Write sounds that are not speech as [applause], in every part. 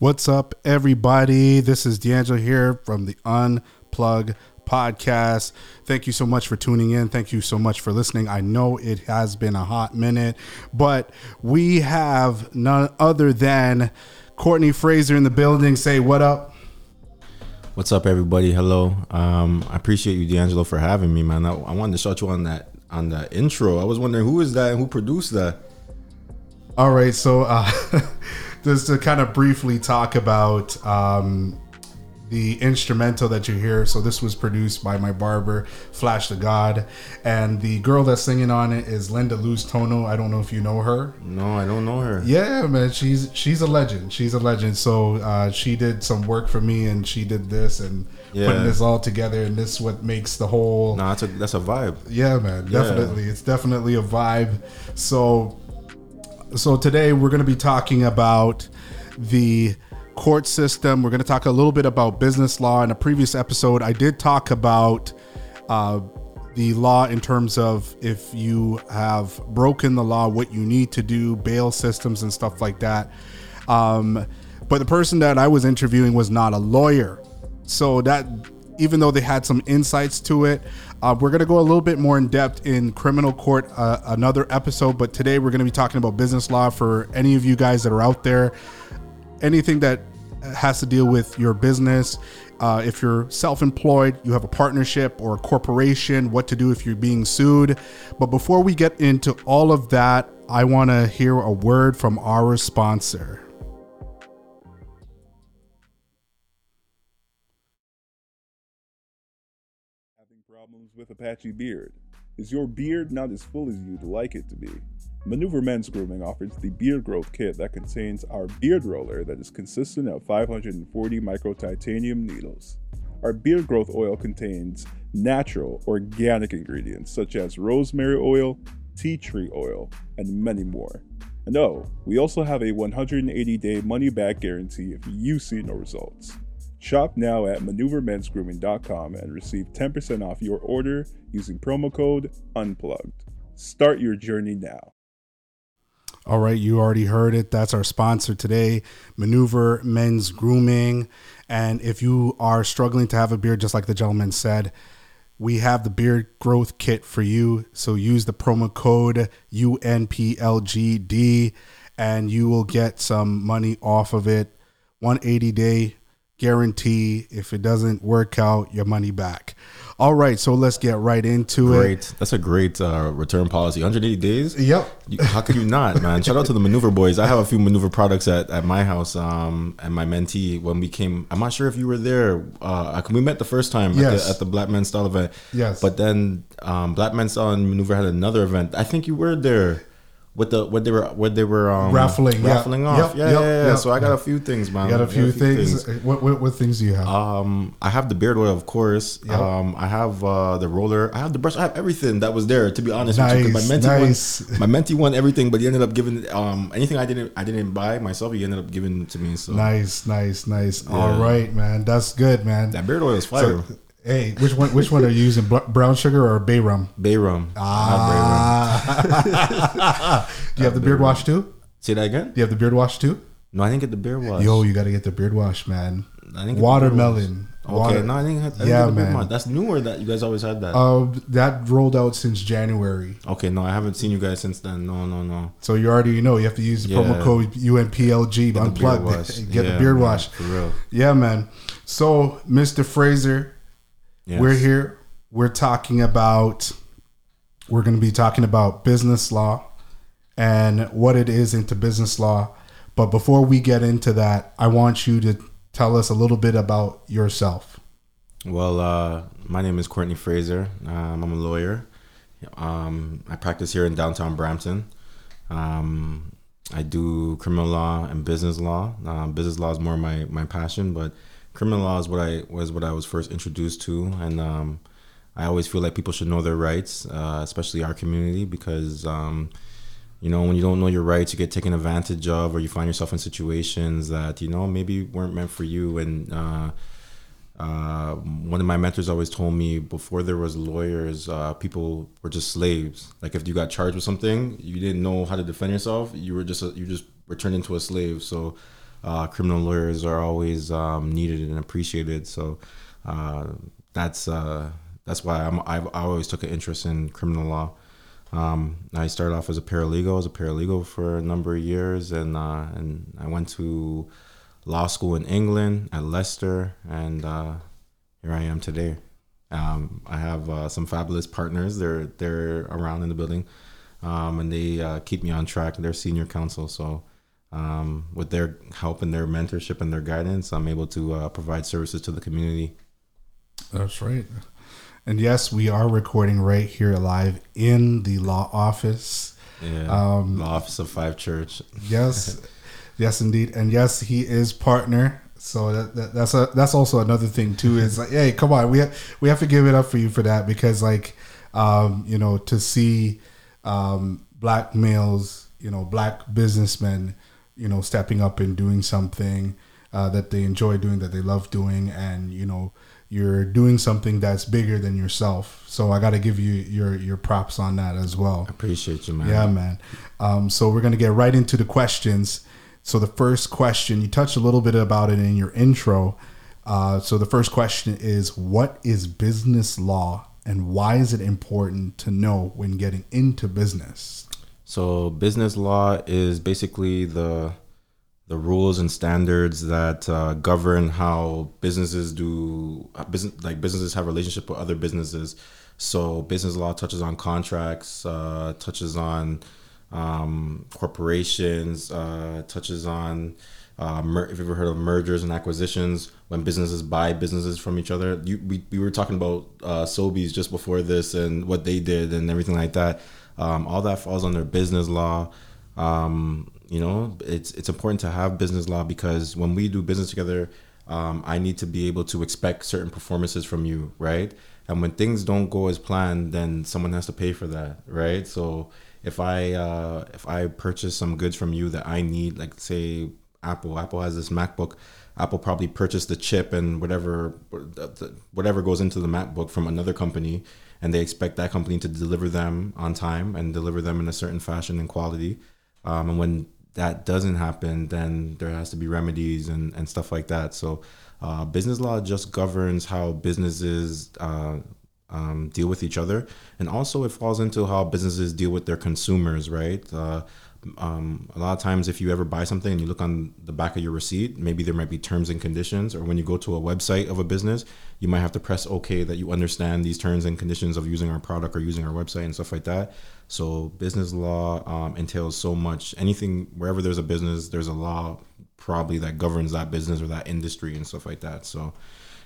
What's up, everybody? This is D'Angelo here from the Unplug podcast. Thank you so much for tuning in. Thank you so much for listening. I know it has been a hot minute, but we have none other than Courtney Fraser in the building. Say what up. What's up, everybody? Hello. Um, I appreciate you, D'Angelo, for having me, man. I, I wanted to shout you on that on that intro. I was wondering who is that and who produced that. All right, so uh, [laughs] just to kind of briefly talk about um, the instrumental that you hear. So this was produced by my barber, Flash the God, and the girl that's singing on it is Linda Luz Tono. I don't know if you know her. No, I don't know her. Yeah, man, she's she's a legend. She's a legend. So uh, she did some work for me, and she did this and Yeah. putting this all together, and this is what makes the whole. No, that's a that's a vibe. Yeah, man, Yeah. definitely. It's definitely a vibe. So so today we're going to be talking about the court system. We're going to talk a little bit about business law. In a previous episode, I did talk about uh, the law in terms of if you have broken the law, what you need to do, bail systems, and stuff like that. Um, but the person that I was interviewing was not a lawyer. So that even though they had some insights to it, uh, we're going to go a little bit more in depth in criminal court uh, another episode. But today we're going to be talking about business law for any of you guys that are out there. Anything that has to deal with your business. Uh, if you're self employed, you have a partnership or a corporation, what to do if you're being sued. But before we get into all of that, I want to hear a word from our sponsor. With a patchy beard? Is your beard not as full as you'd like it to be? Maneuver Men's Grooming offers the beard growth kit that contains our beard roller that is consistent of 540 micro titanium needles. Our beard growth oil contains natural, organic ingredients such as rosemary oil, tea tree oil, and many more. And oh, we also have a 180 day money back guarantee if you see no results. Shop now at maneuvermensgrooming.com and receive 10% off your order using promo code UNPLUGGED. Start your journey now. All right, you already heard it. That's our sponsor today, Maneuver Men's Grooming. And if you are struggling to have a beard, just like the gentleman said, we have the beard growth kit for you. So use the promo code UNPLGD and you will get some money off of it. 180 day guarantee. If it doesn't work out, your money back. All right, so let's get right into it. Great. That's a great uh, return policy. 180 days. Yep. You, how could you not, man? Shout out to the Maneuver Boys. I have a few Maneuver products at, at my house. Um, and my mentee when we came. I'm not sure if you were there. Uh, we met the first time Yes. at, the, at the Black Men Style event. Yes. But then um, Black Men Style and Maneuver had another event. I think you were there. With the what they were what they were um, Raffling, yeah. raffling off Yep, yeah yep, yeah, yeah. yep. so I got a few things man You got a few things. What, what, what things do you have? um, I have the beard oil, of course. Um, I have uh, the roller. I have the brush. I have everything that was there. To be honest Nice, with you, [laughs] my mentee nice. won. My mentee won everything, but he ended up giving um anything I didn't I didn't buy myself. He ended up giving to me. So Nice, nice, nice. All Yeah. right, man. That's good, man. that beard oil is fire. So, hey, which one? Which one are you using? Brown sugar or bay rum? Bay rum. Ah. [laughs] Do you have the beard wash too? Say that again. Do you have the beard wash too? No, I didn't get the beard wash. Yo, you got to get the beard wash, man. I didn't get Watermelon. Okay, Water- no, I didn't. Have, I didn't Yeah, get the beard man. wash. That's newer. That you guys always had that. Uh, that rolled out since January, okay, no, I haven't seen you guys since then. No, no, no. so you already know you have to use the promo code UNPLG Get the unplugged. wash. [laughs] Get Yeah, the beard man, wash. for real. Yeah, man. So, Mr. Fraser, Yes. We're here. We're talking about. We're going to be talking about business law and what it is into business law. But before we get into that, I want you to tell us a little bit about yourself. Well, uh, my name is Courtney Fraser. Um, I'm a lawyer. Um, I practice here in downtown Brampton. Um, I do criminal law and business law. Um, business law is more my, my passion, but criminal law is what I was what I was first introduced to, and um, I always feel like people should know their rights, uh, especially our community, because um, you know when you don't know your rights, you get taken advantage of, or you find yourself in situations that you know maybe weren't meant for you, and uh, uh, one of my mentors always told me before there was lawyers, uh, people were just slaves. Like if you got charged with something, you didn't know how to defend yourself. You were just a, you just were turned into a slave. So uh, criminal lawyers are always um, needed and appreciated. So uh, that's uh, that's why I'm, I've I always took an interest in criminal law. Um, I started off as a paralegal, as a paralegal for a number of years, and uh, and I went to law school in England at Leicester, and uh, here I am today. Um, I have uh, some fabulous partners. They're they're around in the building, um, and they keep me on track. They're senior counsel, so um, with their help and their mentorship and their guidance, I'm able to uh, provide services to the community. That's right. And yes, we are recording right here live in the law office. Yeah, um, law office of Five Church. [laughs] Yes, yes, indeed, and yes, he is partner. So that, that, that's a that's also another thing too. Is like, hey, come on, we have, we have to give it up for you for that because like, um, you know, to see um, black males, you know, black businessmen, you know, stepping up and doing something uh, that they enjoy doing, that they love doing, and you know, you're doing something that's bigger than yourself. So I got to give you your your props on that as well. I appreciate you, man. Yeah, man. Um, so we're gonna get right into the questions. So the first question, you touched a little bit about it in your intro. Uh, so the first question is, what is business law, and why is it important to know when getting into business? So business law is basically the the rules and standards that uh, govern how businesses do uh, business like businesses have relationship with other businesses. So business law touches on contracts uh, touches on um, corporations uh, touches on uh, mer- if you've ever heard of mergers and acquisitions when businesses buy businesses from each other? You, we, we were talking about uh, Sobeys just before this and what they did and everything like that um, all that falls under business law um, you know, it's it's important to have business law because when we do business together, um, I need to be able to expect certain performances from you, right? And when things don't go as planned, then someone has to pay for that, right? So if I uh, if I purchase some goods from you that I need, like say Apple, Apple has this MacBook. Apple probably purchased the chip and whatever whatever goes into the MacBook from another company, and they expect that company to deliver them on time and deliver them in a certain fashion and quality. Um, and when that doesn't happen, then there has to be remedies and, and stuff like that. So, uh, business law just governs how businesses uh, um, deal with each other, and also it falls into how businesses deal with their consumers, right? Uh, um, a lot of times, if you ever buy something and you look on the back of your receipt, maybe there might be terms and conditions, or when you go to a website of a business, you might have to press OK that you understand these terms and conditions of using our product or using our website and stuff like that. So business law um, entails so much. Anything wherever there's a business, there's a law probably that governs that business or that industry and stuff like that. So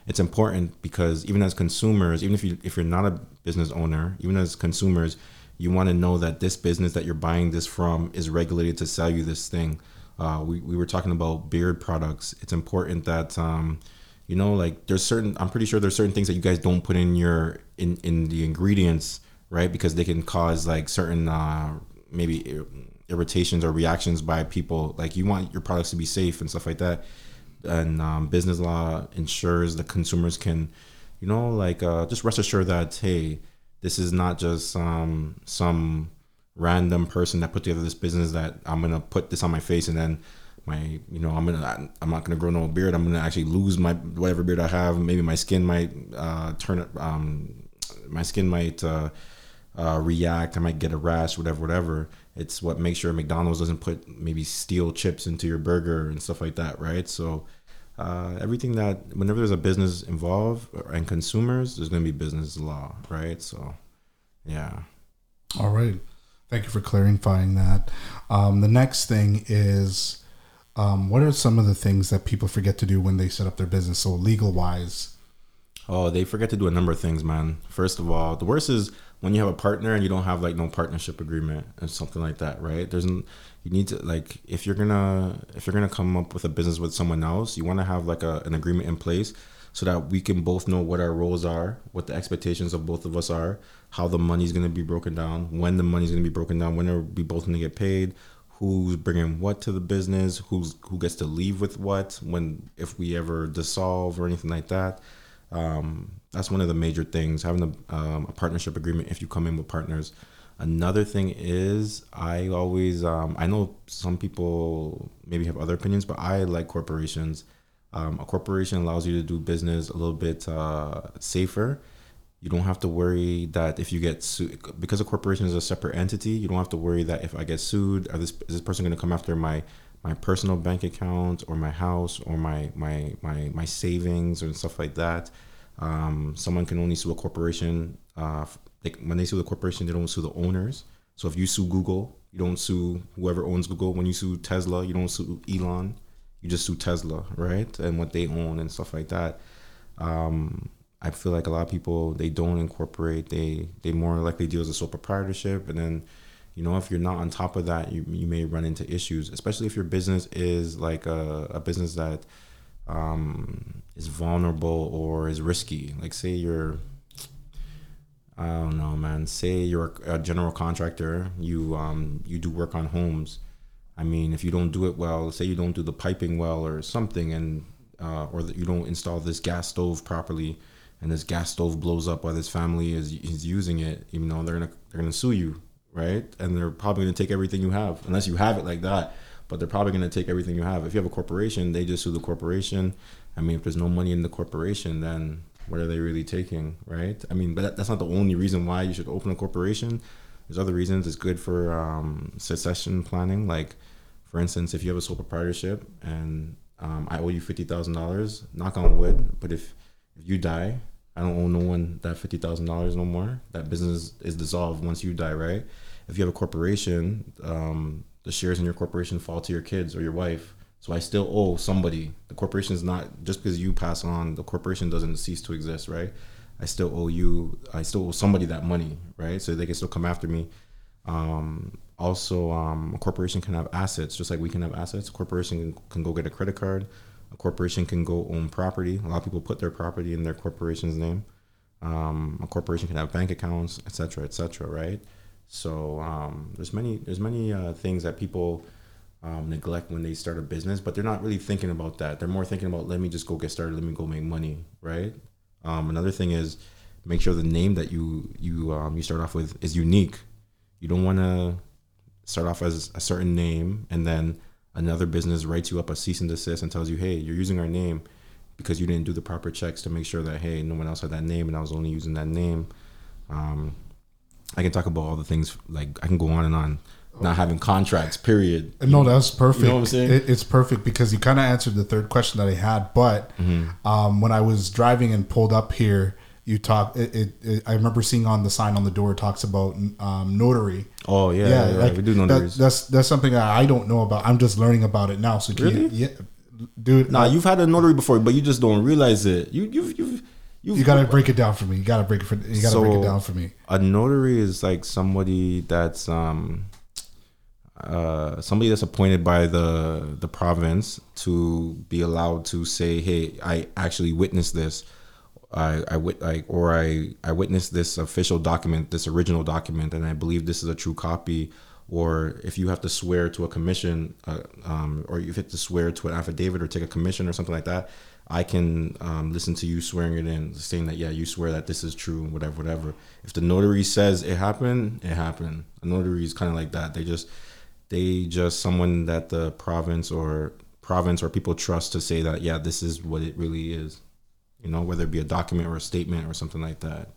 it's important because even as consumers, even if you if you're not a business owner, even as consumers, you want to know that this business that you're buying this from is regulated to sell you this thing. Uh, we, we were talking about beard products. It's important that um, you know like there's certain i'm pretty sure there's certain things that you guys don't put in your in in the ingredients right? Because they can cause like certain uh, maybe irritations or reactions by people. Like you want your products to be safe and stuff like that. And um, business law ensures the consumers can, you know, like uh, just rest assured that hey, this is not just um, some random person that put together this business that I'm gonna put this on my face and then my you know I'm gonna I'm not gonna grow no beard. I'm gonna actually lose my whatever beard I have. Maybe my skin might uh, turn um, my skin might uh, uh, react. I might get a rash, whatever, whatever. It's what makes sure McDonald's doesn't put maybe steel chips into your burger and stuff like that, right? So uh, everything that whenever there's a business involved and consumers, there's going to be business law, right? So yeah. All right. Thank you for clarifying that. Um, the next thing is um, what are some of the things that people forget to do when they set up their business? So legal wise. Oh, they forget to do a number of things, man. First of all, the worst is when you have a partner and you don't have like no partnership agreement or something like that, right? There's you need to like if you're gonna if you're gonna come up with a business with someone else, you want to have like a, an agreement in place so that we can both know what our roles are, what the expectations of both of us are, how the money's gonna be broken down, when the money's gonna be broken down, when we both gonna get paid, who's bringing what to the business, who's who gets to leave with what, when if we ever dissolve or anything like that. Um, that's one of the major things having a, um, a partnership agreement if you come in with partners Another thing is, I always, um, I know some people maybe have other opinions, but I like corporations. Um, a corporation allows you to do business a little bit uh, safer. You don't have to worry that if you get sued, because a corporation is a separate entity, you don't have to worry that if I get sued, this, is this person going to come after my my personal bank account or my house or my my my, my savings and stuff like that. Um, someone can only sue a corporation. Uh, like when they sue the corporation, they don't sue the owners. So if you sue Google, you don't sue whoever owns Google. When you sue Tesla, you don't sue Elon. You just sue Tesla, right? And what they own and stuff like that. Um, I feel like a lot of people they don't incorporate. They they more likely deal as a sole proprietorship, and then you know if you're not on top of that, you you may run into issues, especially if your business is like a, a business that um, is vulnerable or is risky. Like say you're I don't know, man. Say you're a general contractor, you um you do work on homes. I mean, if you don't do it well, say you don't do the piping well or something, and uh, or that you don't install this gas stove properly, and this gas stove blows up while this family is is using it, you know, they're gonna they're gonna sue you, right? And they're probably gonna take everything you have, unless you have it like that. But they're probably gonna take everything you have. If you have a corporation, they just sue the corporation. I mean, if there's no money in the corporation, then what are they really taking, right? I mean, but that, that's not the only reason why you should open a corporation. There's other reasons. It's good for um, succession planning. Like, for instance, if you have a sole proprietorship and um, I owe you fifty thousand dollars, knock on wood. But if if you die, I don't owe no one that fifty thousand dollars no more. That business is dissolved once you die, right? If you have a corporation, um, the shares in your corporation fall to your kids or your wife. So I still owe somebody. The corporation is not just because you pass on. The corporation doesn't cease to exist, right? I still owe you. I still owe somebody that money, right? So they can still come after me. Um, also, um, a corporation can have assets, just like we can have assets. A corporation can, can go get a credit card. A corporation can go own property. A lot of people put their property in their corporation's name. Um, a corporation can have bank accounts, etc., etc. right? So um, there's many there's many uh, things that people um, neglect when they start a business, but they're not really thinking about that. They're more thinking about let me just go get started, let me go make money, right? Um, another thing is make sure the name that you you um, you start off with is unique. You don't want to start off as a certain name and then another business writes you up a cease and desist and tells you, hey, you're using our name because you didn't do the proper checks to make sure that hey, no one else had that name and I was only using that name. Um, I can talk about all the things like I can go on and on not having contracts. Period. No, that's perfect. You know what I'm saying? It, it's perfect because you kind of answered the third question that I had. But Mm-hmm. um, when I was driving and pulled up here, you talk. It, it, it, I remember seeing on the sign on the door talks about um, notary. Oh yeah, yeah, we do that- notaries. that's that's something that I don't know about. I'm just learning about it now. So Really? you, yeah, dude. Nah, uh, you've had a notary before, but you just don't realize it. You you've you've you've you gotta break it down for me. You gotta break it. For, you gotta break it down for me. a notary is like somebody that's um uh somebody that's appointed by the the province to be allowed to say hey i actually witnessed this. I i wit like or i i witnessed this official document this original document and i believe this is a true copy. Or if you have to swear to a commission uh, um, or you have to swear to an affidavit or take a commission or something like that i can um, listen to you swearing it in saying that yeah you swear that this is true and whatever whatever. If the notary says it happened it happened. A notary is kind of like that. They just they just someone that the province or province or people trust to say that yeah this is what it really is you know whether it be a document or a statement or something like that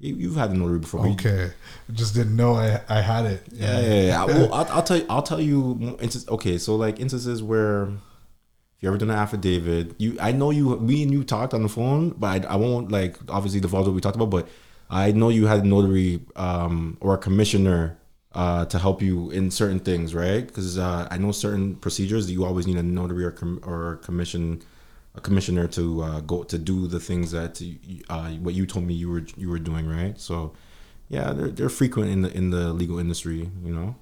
you, you've had a notary before but you- Okay, just didn't know I, I had it. yeah, yeah, yeah. Well, I'll, I'll tell you. I'll tell you. instances- Okay, so like instances where if you ever done an affidavit, you I know you. Me and you talked on the phone, but I, I won't like obviously divulge what we talked about. But I know you had a notary um, or a commissioner uh, to help you in certain things, right? Because uh, I know certain procedures you always need a notary or com- or commission a commissioner to uh, go to do the things that uh, what you told me you were you were doing, right? So yeah, they're they're frequent in the in the legal industry, you know.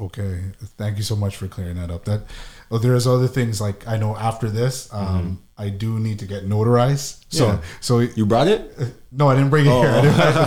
Okay, thank you so much for clearing that up. That oh, there's other things like I know after this, um, I do need to get notarized. So Yeah. so You brought it? no, I didn't bring it Oh. here. I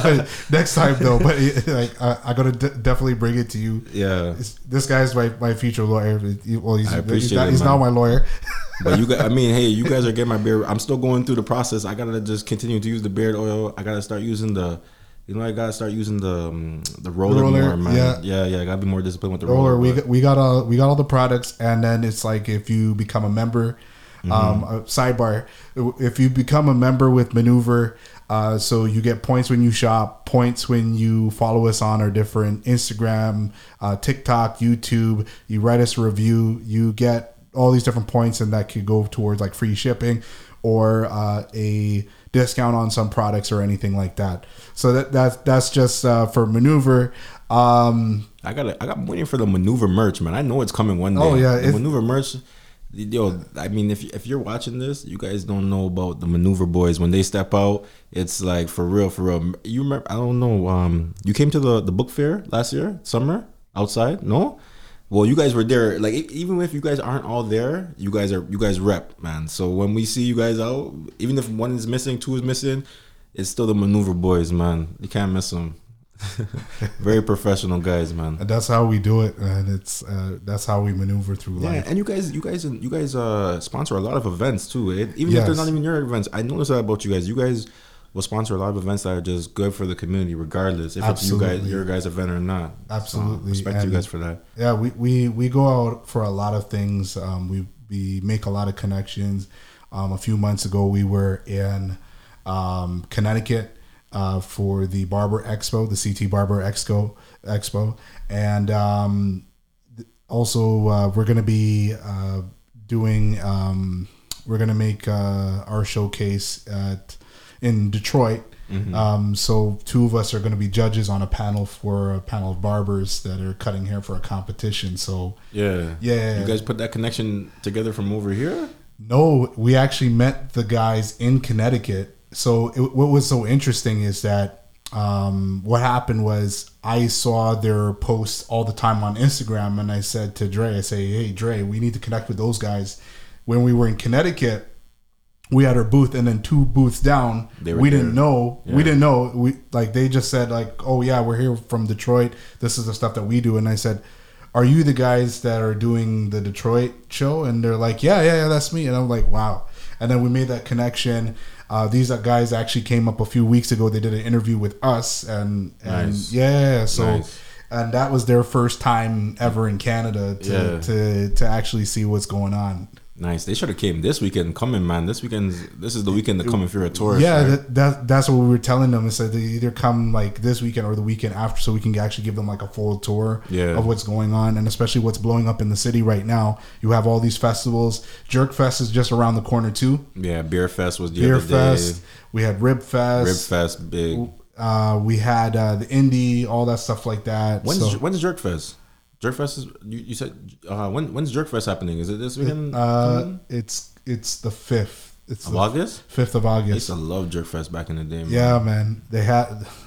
didn't, [laughs] next time though, but it, like I, I gotta de- definitely bring it to you. Yeah. It's- This guy's my, my future lawyer. Well, he's, he's, not, it, he's not my lawyer. [laughs] But you got I mean, hey, you guys are getting my beard. I'm still going through the process. I gotta just continue to use the beard oil. I gotta start using the You know, I gotta start using the um, the roller, roller, more, man. yeah. Yeah, yeah, I gotta be more disciplined with the roller. roller. We got, we got all we got all the products, and then it's like if you become a member. Mm-hmm. Um, a sidebar: if you become a member with Maneuver, uh, so you get points when you shop, points when you follow us on our different Instagram, uh, TikTok, YouTube. You write us a review, you get all these different points, and that could go towards like free shipping or uh, a discount on some products or anything like that. So that that's that's just uh, for Maneuver. Um, I got I got waiting for the maneuver merch, man. I know it's coming one day. Oh, yeah, the maneuver merch. Yo, I mean, if if you're watching this, you guys don't know about the maneuver boys. When they step out, it's like for real, for real. You remember? I don't know. Um, you came to the the book fair last year, summer, outside. No, well, you guys were there. Like even if you guys aren't all there, you guys are you guys rep, man. So when we see you guys out, even if one is missing, two is missing, it's still the maneuver boys, man. You can't miss them. [laughs] Very professional guys, man. And that's how we do it, and it's uh, that's how we maneuver through life. Yeah, life. and you guys, you guys, you guys uh, sponsor a lot of events too. eh? Even if they're not even your events, I noticed that about you guys. You guys will sponsor a lot of events that are just good for the community, regardless if it's you guys, Absolutely. your guys' event or not. Absolutely, so, respect you guys for that. Yeah, we, we, we go out for a lot of things. Um, we we make a lot of connections. Um, a few months ago, we were in um, Connecticut uh, for the Barber Expo, the CT Barber Expo, Expo, and um, th- also uh, we're going to be uh, doing. Um, we're going to make uh, our showcase at in Detroit. Um, so two of us are going to be judges on a panel for a panel of barbers that are cutting hair for a competition. So Yeah, Yeah. You guys put that connection together from over here. no, we actually met the guys in Connecticut. So it, what was so interesting is that um, what happened was I saw their posts all the time on Instagram, and I said to Dre, I say, "Hey, Dre, we need to connect with those guys." When we were in Connecticut, we had our booth, and then two booths down, we didn't know. Yeah. We didn't know. We like they just said like, "Oh yeah, we're here from Detroit. This is the stuff that we do." And I said, "Are you the guys that are doing the Detroit show?" And they're like, "Yeah, yeah, yeah, that's me." And I'm like, "Wow." And then we made that connection. Uh, these guys actually came up a few weeks ago. They did an interview with us, and and Nice. yeah, so. Nice. And that was their first time ever in Canada to, Yeah. to to actually see what's going on. Nice. They should have came this weekend. Coming, man. This weekend. this is the weekend to come if you're a tourist. Yeah, right? that, that that's what we were telling them. Is that they either come like this weekend or the weekend after, so we can actually give them like a full tour Yeah. of what's going on, and especially what's blowing up in the city right now. You have all these festivals. Jerk Fest is just around the corner too. yeah. Beer Fest was the Beer Fest. day. We had Rib Fest. Rib Fest, big. Uh, we had uh, the indie, all that stuff like that. When's So, when's Jerk Fest? Jerk Fest is you, you said uh, when when's Jerk Fest happening? Is it this weekend? uh, it's it's the fifth. It's of August. fifth of August. I used to love Jerk Fest back in the day. Man. Yeah, man. They had. [laughs]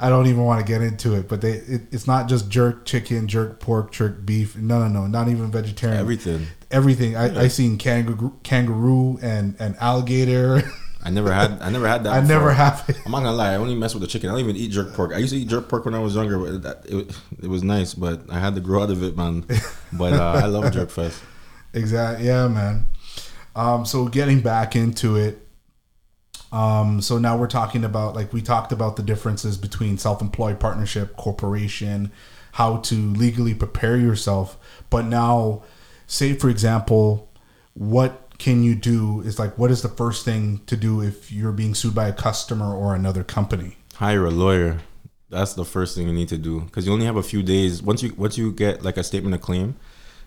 I don't even want to get into it, but they it, it's not just jerk chicken, jerk pork, jerk beef. No, no, no, not even vegetarian. everything. Everything. I, I seen kangaroo, kangaroo and and alligator. [laughs] I never had. I never had that. [laughs] I before. never have it. I'm not gonna lie. I only mess with the chicken. I don't even eat jerk pork. I used to eat jerk pork when I was younger. But that, it, it was nice, but I had to grow out of it, man. But uh, I love Jerk Fest. [laughs] Exactly. Yeah, man. Um, so getting back into it. Um, so now we're talking about like we talked about the differences between self-employed partnership, corporation, how to legally prepare yourself. But now, say for example, what can you do is like what is the first thing to do if you're being sued by a customer or another company? Hire a lawyer. That's the first thing you need to do because you only have a few days. Once you once you get like a statement of claim,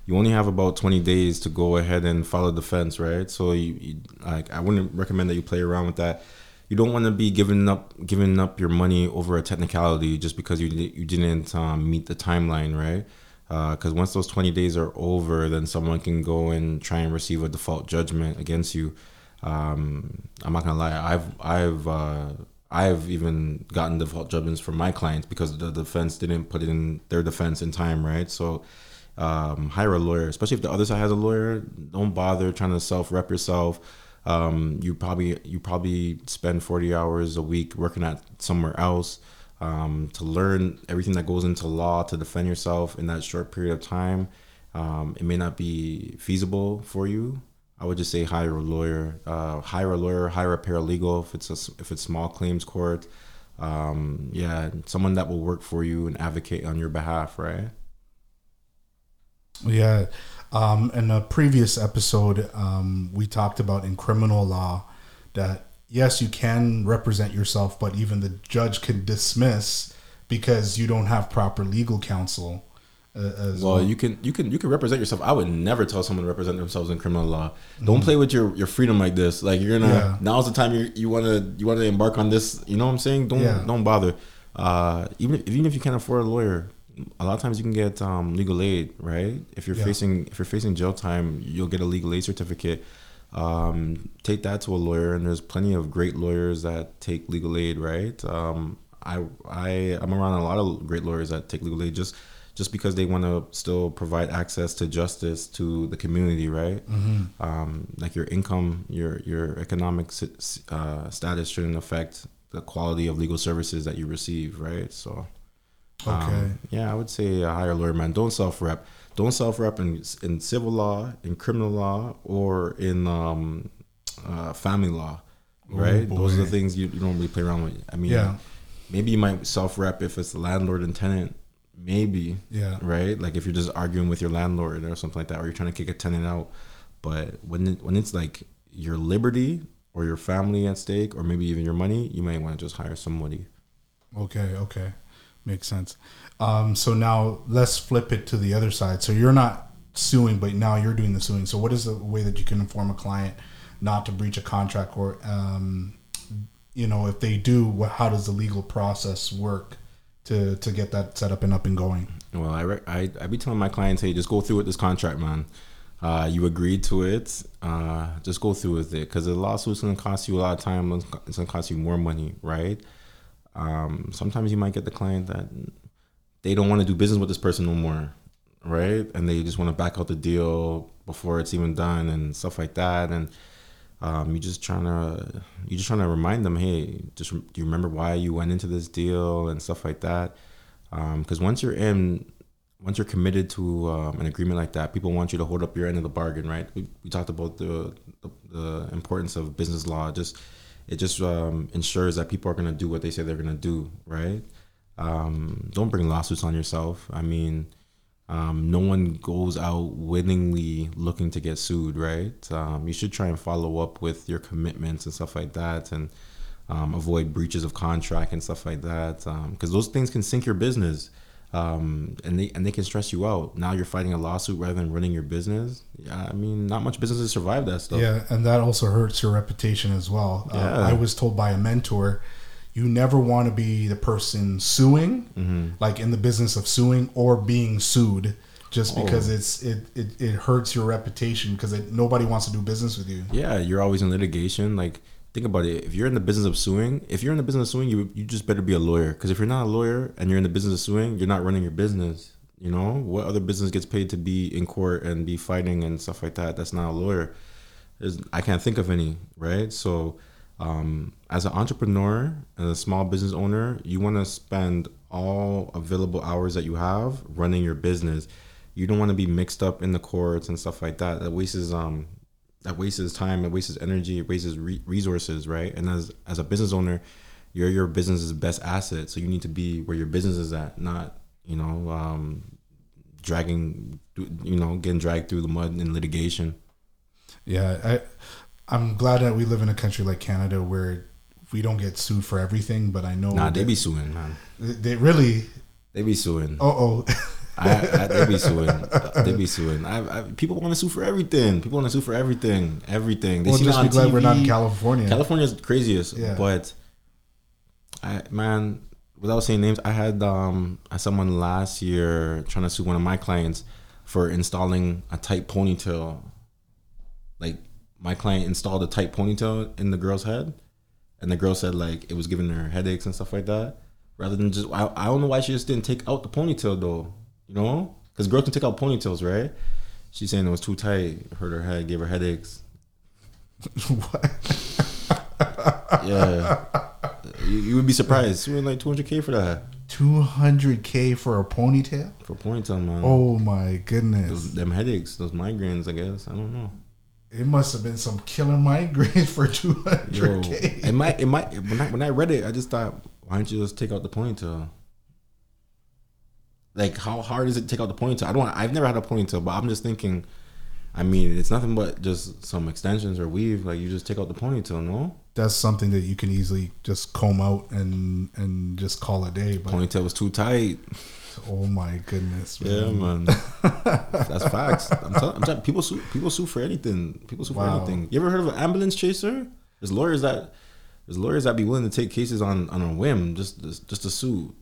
you only have about 20 days to go ahead and file a defense, right? So you, you like I wouldn't recommend that you play around with that. You don't want to be giving up giving up your money over a technicality just because you you didn't um, meet the timeline, right? Because once those 20 days are over, then someone can go and try and receive a default judgment against you. Um, I'm not gonna lie, I've I've uh, I've even gotten default judgments from my clients because the defense didn't put in their defense in time, right? So um, hire a lawyer, especially if the other side has a lawyer. Don't bother trying to self rep yourself. Um, you probably you probably spend 40 hours a week working at somewhere else um, to learn everything that goes into law to defend yourself in that short period of time. Um, it may not be feasible for you. I would just say hire a lawyer, uh, hire a lawyer, hire a paralegal if it's a, if it's small claims court. um, yeah, someone that will work for you and advocate on your behalf, right? Yeah. Um, in a previous episode, um, we talked about in criminal law that yes, you can represent yourself, but even the judge can dismiss because you don't have proper legal counsel. Uh, as Well, you can you can you can represent yourself. I would never tell someone to represent themselves in criminal law. Don't play with your, your freedom like this. Like you're gonna Yeah. now's the time you you want to you want to embark on this. You know what I'm saying? Don't Yeah. don't bother. Uh, even if, even if you can't afford a lawyer, a lot of times you can get um, legal aid. Right? If you're Yeah. facing if you're facing jail time, you'll get a legal aid certificate. Um, take that to a lawyer, and there's plenty of great lawyers that take legal aid. Right? Um, I I I'm around a lot of great lawyers that take legal aid just just because they want to still provide access to justice to the community, right? Um, like your income, your your economic uh, status shouldn't affect the quality of legal services that you receive, right? So, um, Okay. yeah, I would say a hire a lawyer, man. Don't self rep. Don't self rep in in civil law, in criminal law, or in um, uh, family law, right? Those are the things you, you don't really play around with. I mean, Yeah. maybe you might self rep if it's the landlord and tenant, maybe, Yeah. right? Like if you're just arguing with your landlord or something like that, or you're trying to kick a tenant out. But when it, when it's like your liberty or your family at stake, or maybe even your money, you might want to just hire somebody. Okay, okay. Makes sense. Um, so now let's flip it to the other side. So you're not suing, but now you're doing the suing. So what is the way that you can inform a client not to breach a contract or, um, you know, if they do, how does the legal process work to, to get that set up and up and going? Well, I, re- I I be telling my clients, hey, just go through with this contract, man. Uh, you agreed to it. Uh, just go through with it because the lawsuit's gonna cost you a lot of time. It's gonna cost you more money, right? Um, sometimes you might get the client that they don't want to do business with this person no more, right? And they just want to back out the deal before it's even done and stuff like that. And um, you just trying to you just trying to remind them, hey, just do you remember why you went into this deal and stuff like that? Because once you're in, once you're committed to um, an agreement like that, people want you to hold up your end of the bargain, right? We, we talked about the, the the importance of business law. Just it just um, ensures that people are going to do what they say they're going to do, right? Um, don't bring lawsuits on yourself. I mean, um, no one goes out willingly looking to get sued, right? Um, you should try and follow up with your commitments and stuff like that, and um, avoid breaches of contract and stuff like that, because those things can sink your business, um, and they and they can stress you out. Now you're fighting a lawsuit rather than running your business. Yeah, I mean, not much businesses survive that stuff. Yeah, and that also hurts your reputation as well. Uh, Yeah. I was told by a mentor, you never want to be the person suing, Mm-hmm. like in the business of suing or being sued, just Oh. because it's it, it it hurts your reputation because nobody wants to do business with you. Yeah, you're always in litigation. Like, think about it. If you're in the business of suing, if you're in the business of suing, you you just better be a lawyer. Because if you're not a lawyer and you're in the business of suing, you're not running your business. You know what other business gets paid to be in court and be fighting and stuff like that? That's not a lawyer. There's, I can't think of any. Right. So, um, as an entrepreneur and a small business owner, you want to spend all available hours that you have running your business. You don't want to be mixed up in the courts and stuff like that. That wastes um that wastes time, it wastes energy, it wastes re- resources, right? And as as a business owner, you're your business's best asset, so you need to be where your business is at, not you know um, dragging, you know, getting dragged through the mud in litigation. Yeah, I I'm glad that we live in a country like Canada where we don't get sued for everything. But I know Nah, they be suing, man. they really. They be suing. Oh oh. I, I, they be suing. They be suing. I, I, people want to sue for everything. People want to sue for everything. Everything. They Well, see just be glad we're not in TV. California. California's the craziest. Yeah. But I man, without saying names, I had um I had someone last year trying to sue one of my clients for installing a tight ponytail. My client installed a tight ponytail in the girl's head, and the girl said like it was giving her headaches and stuff like that. Rather than just I, I don't know why she just didn't take out the ponytail though. You know, because girls can take out ponytails, right? She's saying it was too tight, hurt her head, gave her headaches. [laughs] Yeah. You, you would be surprised. You were like 200K for that. Two hundred k for a ponytail. For ponytail, man. Oh my goodness! Those, them headaches, those migraines, I guess. I don't know. It must have been some killer migraines for two Yo, k. it might, it might, when I, when I read it, I just thought, why don't you just take out the ponytail? Like, how hard is it to take out the ponytail? I don't. I've never had a ponytail, but I'm just thinking. I mean, it's nothing but just some extensions or weave. Like you just take out the ponytail, no? That's something that you can easily just comb out and and just call a day. But Ponytail was too tight. Oh my goodness, Yeah, man. man. [laughs] That's facts. I'm telling, I'm telling people sue people sue for anything. People sue Wow. for anything. You ever heard of an ambulance chaser? There's lawyers that there's lawyers that be willing to take cases on on a whim just just, just to sue.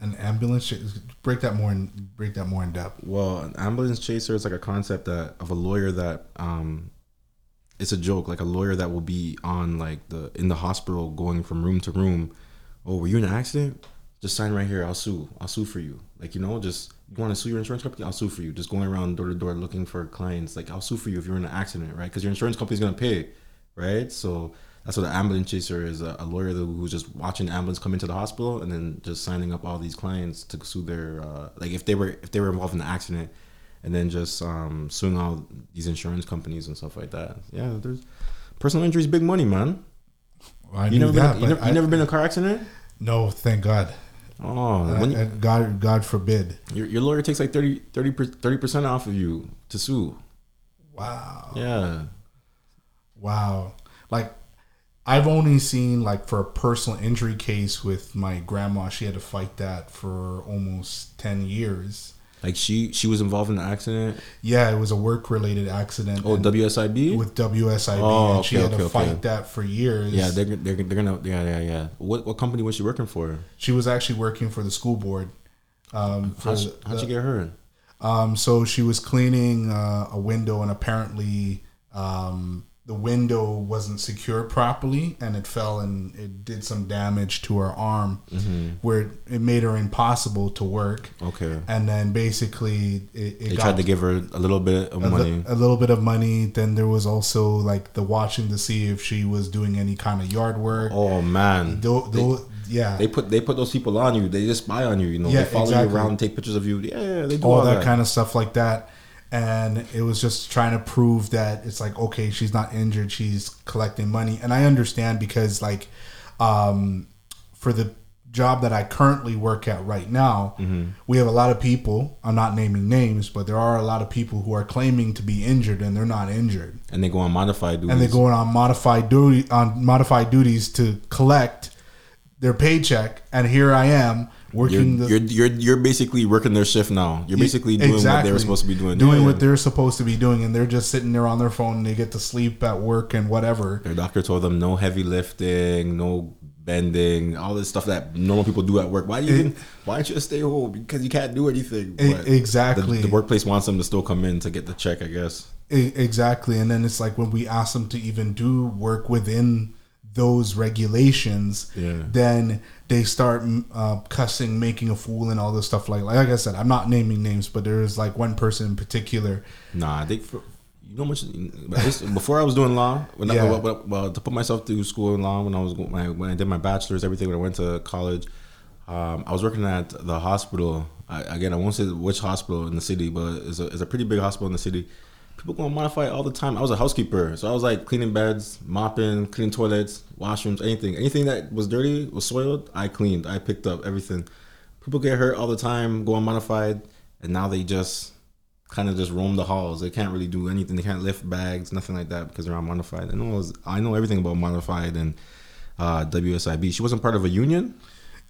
An ambulance. ch- Break that more in break that more in depth. Well, an ambulance chaser is like a concept that of a lawyer that um it's a joke, like a lawyer that will be on like the in the hospital going from room to room. Oh, were you in an accident? Just sign right here. I'll sue. I'll sue for you. Like you know, just you want to sue your insurance company? I'll sue for you. Just going around door to door looking for clients. Like I'll sue for you if you're in an accident, right? Because your insurance company's gonna pay, right? So that's what an ambulance chaser is. A, a lawyer who's just watching the ambulance come into the hospital and then just signing up all these clients to sue their uh, like if they were if they were involved in an accident and then just um, suing all these insurance companies and stuff like that. Yeah, there's personal injury is big money, man. I You never been that, you but never, you I- never been in a car accident? No, thank God. Oh, Uh, when, uh, God, God forbid. your, your lawyer takes like 30 percent off of you to sue. Wow. Yeah, Wow. Like I've only seen like for a personal injury case with my grandma, she had to fight that for almost 10 years. Like she she was involved in an accident. Yeah, it was a work related accident. Oh, WSIB. with WSIB Oh, and she okay, had to fight okay. that for years. yeah, they're, they're they're gonna yeah yeah yeah. What what company was she working for? she was actually working for the school board. Um, How'd she, how'd the- get her? Um, so she was cleaning uh, a window, and apparently um, the window wasn't secured properly, and it fell and it did some damage to her arm, Mm-hmm. where it made her impossible to work. Okay, And then basically, it, it they tried to give her a little bit of a, li- money. a little bit of money. Then there was also like the watching to see if she was doing any kind of yard work. Oh man, Tho- tho- yeah, they put they put those people on you. They just spy on you. You know, Yeah, they follow exactly. you around, take pictures of you. Yeah, yeah they do all all, that, kind of stuff like that. And it was just trying to prove that it's like okay, she's not injured, she's collecting money, and I understand because like, um, for the job that I currently work at right now, Mm-hmm. we have a lot of people. I'm not naming names, but there are a lot of people who are claiming to be injured and they're not injured, and they go on modified duties. and they're going on modified duty on modified duties to collect their paycheck. And here I am You're, working the you're you're you're basically working their shift now. You're basically doing what they were supposed to be doing. Doing Yeah, what they're supposed to be doing, and they're just sitting there on their phone and they get to sleep at work and whatever. Their doctor told them no heavy lifting, no bending, all this stuff that normal people do at work. Why do you even, why don't you stay home? Because you can't do anything. But exactly. The, the workplace wants them to still come in to get the check, I guess. E- exactly. And then it's like when we ask them to even do work within those regulations, Yeah. then they start uh, cussing, making a fool, and all this stuff. Like, like I said, I'm not naming names, but there's like one person in particular. Nah, I think for you know much. Before I was doing law, when I, Yeah. well, well, well, to put myself through school in law, when I was when I, when I did my bachelor's, everything when I went to college, um, I was working at the hospital. I, again, I won't say which hospital in the city, but it's a, it's a pretty big hospital in the city. People go and modify all the time. I was a housekeeper, so I was like cleaning beds, mopping, cleaning toilets, washrooms, anything, anything that was dirty, was soiled. I cleaned. I picked up everything. People get hurt all the time, go unmodified, and now they just kind of just roam the halls. They can't really do anything. They can't lift bags, nothing like that because they're unmodified. I know I know everything about modified and uh, WSIB. She wasn't part of a union.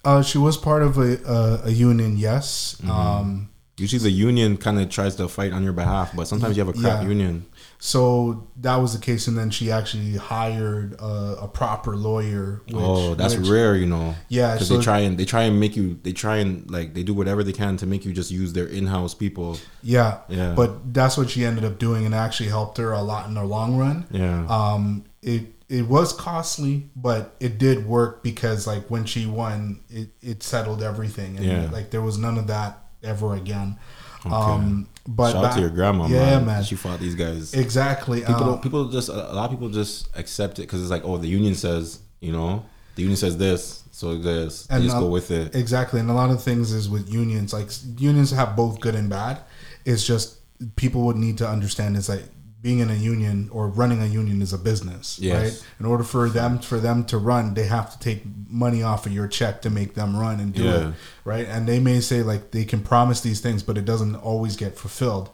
Uh, she was part of a a, a union, yes. Mm-hmm. Um, Usually the union kind of tries to fight on your behalf, but sometimes you have a crap Yeah. union. so that was the case, and then she actually hired a, a proper lawyer. Which, oh, that's which- rare, you know. Yeah, because so- they try and they try and make you. They try and like they do whatever they can to make you just use their in-house people. Yeah, Yeah. But that's what she ended up doing, and actually helped her a lot in the long run. Yeah. Um, it it was costly, but it did work because like when she won, it it settled everything, and Yeah. like there was none of that ever again. Um, but Shout out to your grandma. yeah, man. man. She fought these guys. Exactly. people uh, don't, people just a lot of people just accept it because it's like oh the union says you know the union says this so this they And, just uh, go with it Exactly, and a lot of things is with unions. Like unions have both good and bad. It's just people would need to understand It's like being in a union or running a union is a business, Yes. right? In order for them for them to run, they have to take money off of your check to make them run and do Yeah. it, right? And they may say like they can promise these things, but it doesn't always get fulfilled.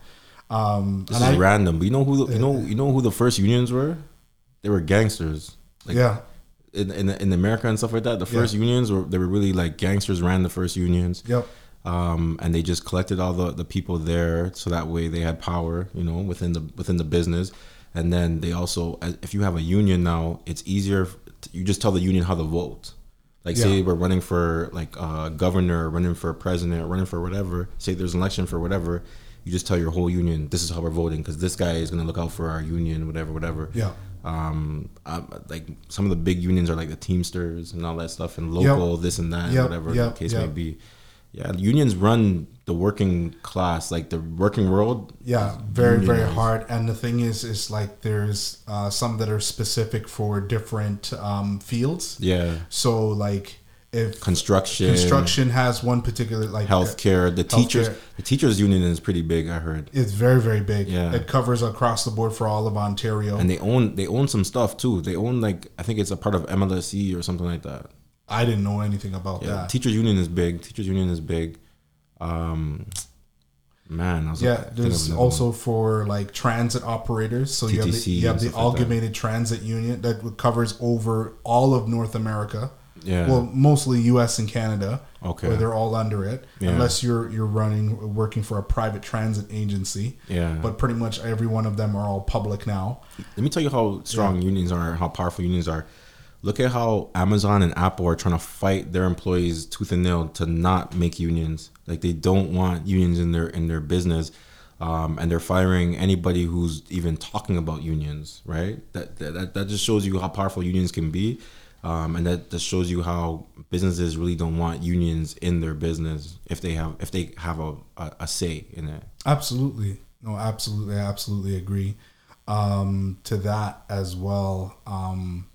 Um, This and is I- random, but you know who the, you know you know who the first unions were? They were gangsters. Like yeah, in, in in America and stuff like that. The first unions were they were really like gangsters ran the first unions. yep, um, and they just collected all the, the people there so that way they had power you know within the within the business. And then they also if you have a union now it's easier to, you just tell the union how to vote. Like say we're running for like uh, governor running for president running for whatever say there's an election for whatever you just tell your whole union this is how we're voting because this guy is going to look out for our union whatever whatever. Yeah. um, um like some of the big unions are like the teamsters and all that stuff and local this and that Yep, whatever yep, the case yep. may be yeah, unions run the working class, like the working world. yeah, very very hard. And the thing is, is like there's uh, some that are specific for different um, fields. Yeah, So like if construction, construction has one particular like healthcare. The teachers, the teachers union is pretty big. I heard, It's very very big. Yeah. It covers across the board for all of Ontario. and they own they own some stuff too. They own like I think it's a part of MLSE or something like that. I didn't know anything about Yeah, that. teachers union is big. Teachers union is big. Um, man, I was yeah, of there's another one. also for like transit operators. So you have the, you have the stuff like transit union that covers over all of North America. Yeah. Well, mostly U.S. and Canada. Okay. Where they're all under it, Yeah. unless you're you're running working for a private transit agency. Yeah. But pretty much every one of them are all public now. Let me tell you how strong unions are, how powerful unions are. Look at how Amazon and Apple are trying to fight their employees tooth and nail to not make unions. Like they don't want unions in their in their business, um, and they're firing anybody who's even talking about unions. Right? That that that just shows you how powerful unions can be, um, and that just shows you how businesses really don't want unions in their business if they have if they have a, a, a say in it. Absolutely. No, absolutely. I absolutely agree. Um, to that as well. Um,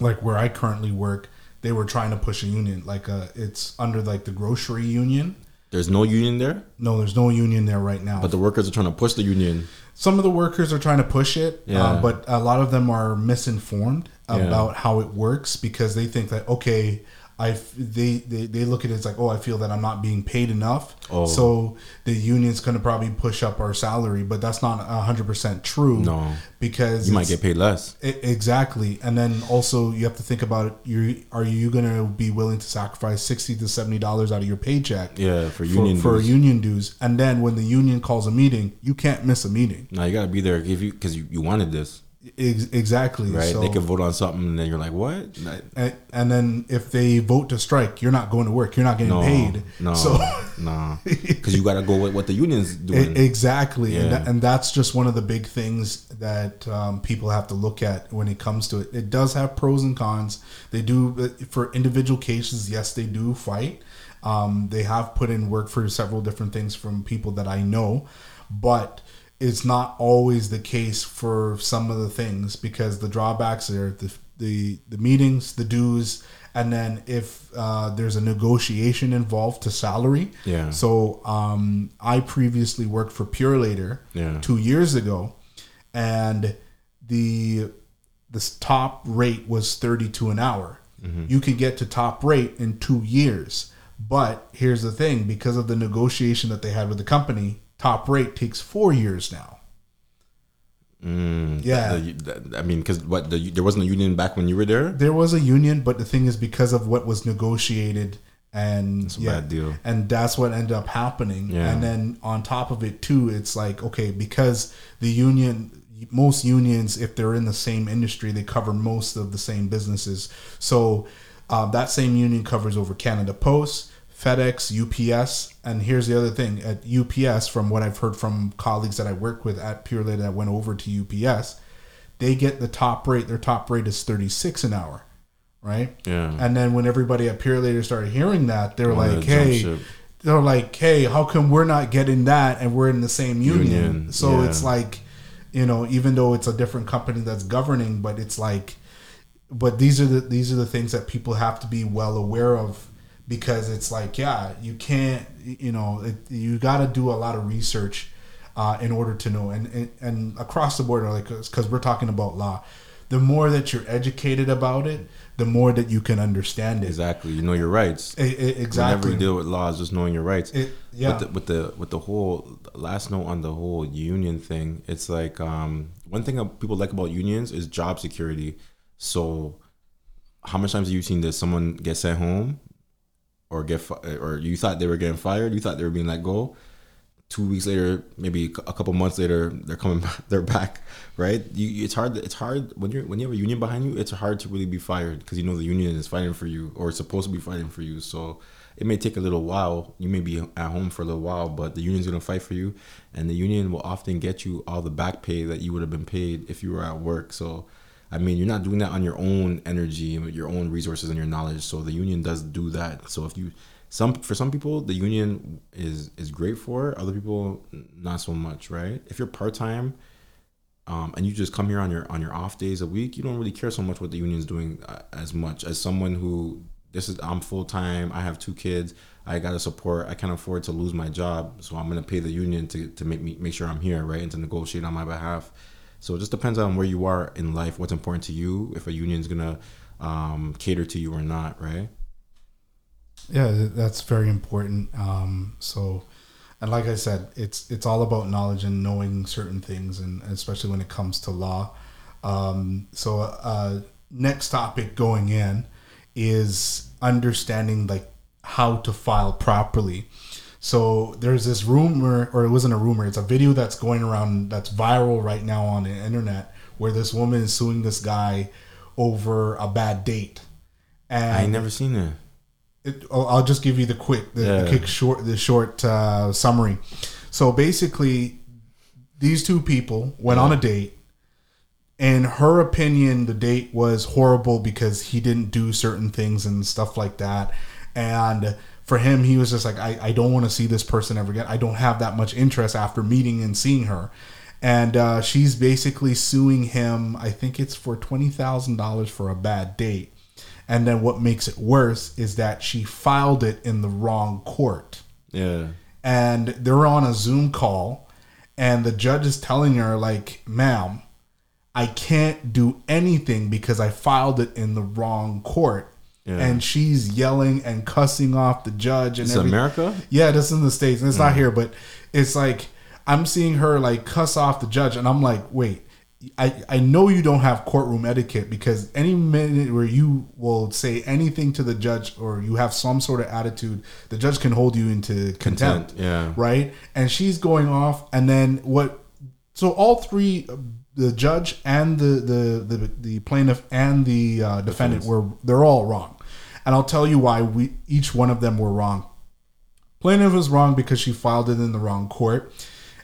like where I currently work, they were trying to push a union. Like uh, it's under like the grocery union. There's no union there, No, there's no union there right now. but the workers are trying to push the union. Some of the workers are trying to push it, Yeah. uh, but a lot of them are misinformed Yeah. about how it works because they think that okay, I they, they they look at it as like oh I feel that I'm not being paid enough, Oh. so the union's going to probably push up our salary, but that's not hundred percent true. No. because You might get paid less. E- Exactly, and then also you have to think about it. You are you going to be willing to sacrifice sixty to seventy dollars out of your paycheck? Yeah, for for, union for dues. union dues, and then when the union calls a meeting, you can't miss a meeting. No, you gotta be there if you because you, you wanted this, Ex- exactly, right? So, they could vote on something and then you're like, what? And, and then if they vote to strike, you're not going to work. You're not getting No, paid. no, So [laughs] no, [laughs] because you gotta go with what the union's doing. Exactly, and, that, and that's just one of the big things that um, people have to look at when it comes to it. It does have pros and cons. They do for individual cases. Yes, they do fight. Um, they have put in work for several different things from people that I know, but it's not always the case for some of the things because the drawbacks are the the, the meetings, the dues, and then if uh, there's a negotiation involved to salary. Yeah. So um, I previously worked for Purolator Yeah. two years ago, and the the top rate was 32 an hour. You could get to top rate in two years, but here's the thing: because of the negotiation that they had with the company, top rate takes four years now. Mm, Yeah. the- the- I mean, because what the, there wasn't a union back when you were there. There was a union, but the thing is, because of what was negotiated, and a bad deal. and that's what ended up happening. Yeah. And then on top of it too, it's like okay, because the union, most unions, if they're in the same industry, they cover most of the same businesses. So uh, that same union covers over Canada Post, FedEx, UPS, and here's the other thing: at UPS, from what I've heard from colleagues that I work with at Purolator that went over to UPS, they get the top rate. Their top rate is thirty six an hour, right? Yeah. And then when everybody at Purolator started hearing that, they were Wanted like, "Hey." They're like, "Hey, how come we're not getting that and we're in the same union?" Union, So yeah. it's like, you know, even though it's a different company that's governing, but it's like, but these are the these are the things that people have to be well aware of because it's like, yeah, you can't, you know, it, you got to do a lot of research uh, in order to know. And, and and across the board, like because we're talking about law, the more that you're educated about it, the more that you can understand it. Exactly. You know your rights. I- I- exactly. Whenever you deal with laws, just knowing your rights. It- yeah. With the, with the with the whole last note on the whole union thing, it's like um, one thing people like about unions is job security. So, how much times have you seen this? Someone get sent home, or get fi- or you thought they were getting fired, you thought they were being let go. Two weeks later, maybe a couple months later, they're coming. [laughs] Back, they're back, right? You, it's hard. It's hard when you're when you have a union behind you. It's hard to really be fired because you know the union is fighting for you or supposed to be fighting for you. So it may take a little while. You may be at home for a little while, but the union's gonna fight for you, and the union will often get you all the back pay that you would have been paid if you were at work. So, I mean, you're not doing that on your own energy, your own resources, and your knowledge. So the union does do that. So if you some for some people the union is is great for other people not so much right? If you're part-time um, and you just come here on your on your off days a week you don't really care so much what the union's doing uh, as much. As someone who this is i'm full-time i have two kids i gotta support i can't afford to lose my job. So i'm gonna pay the union to, to make me make sure i'm here right? And to negotiate on my behalf so it just depends on where you are in life what's important to you if a union's gonna um, cater to you or not right Yeah, that's very important. Um, so, and like I said, it's it's all about knowledge and knowing certain things, and especially when it comes to law. Um, so, uh, next topic going in is understanding like how to file properly. So there's this rumor, or it wasn't a rumor. It's a video that's going around that's viral right now on the internet, where this woman is suing this guy over a bad date. And i ain't never seen it it, I'll just give you the quick, the, the Yeah. quick short, the short uh, summary. So basically, these two people went on a date. In her opinion, the date was horrible because he didn't do certain things and stuff like that. And for him, he was just like, I, I don't want to see this person ever again. I don't have that much interest after meeting and seeing her. And uh, she's basically suing him. I think it's for twenty thousand dollars for a bad date. And then what makes it worse is that she filed it in the wrong court. yeah And they're on a Zoom call, and the judge is telling her, like, ma'am, I can't do anything because I filed it in the wrong court. Yeah. And she's yelling and cussing off the judge and everything. America? Yeah, this is in the States. And it's not here, but it's like I'm seeing her like cuss off the judge, and I'm like, wait, I, I know you don't have courtroom etiquette because any minute where you will say anything to the judge or you have some sort of attitude, the judge can hold you into contempt. Contempt, yeah. Right? And she's going off, and then what? So all three, the judge and the the the, the plaintiff and the uh, defendant were they're all wrong, and I'll tell you why we each one of them were wrong. Plaintiff was wrong because she filed it in the wrong court,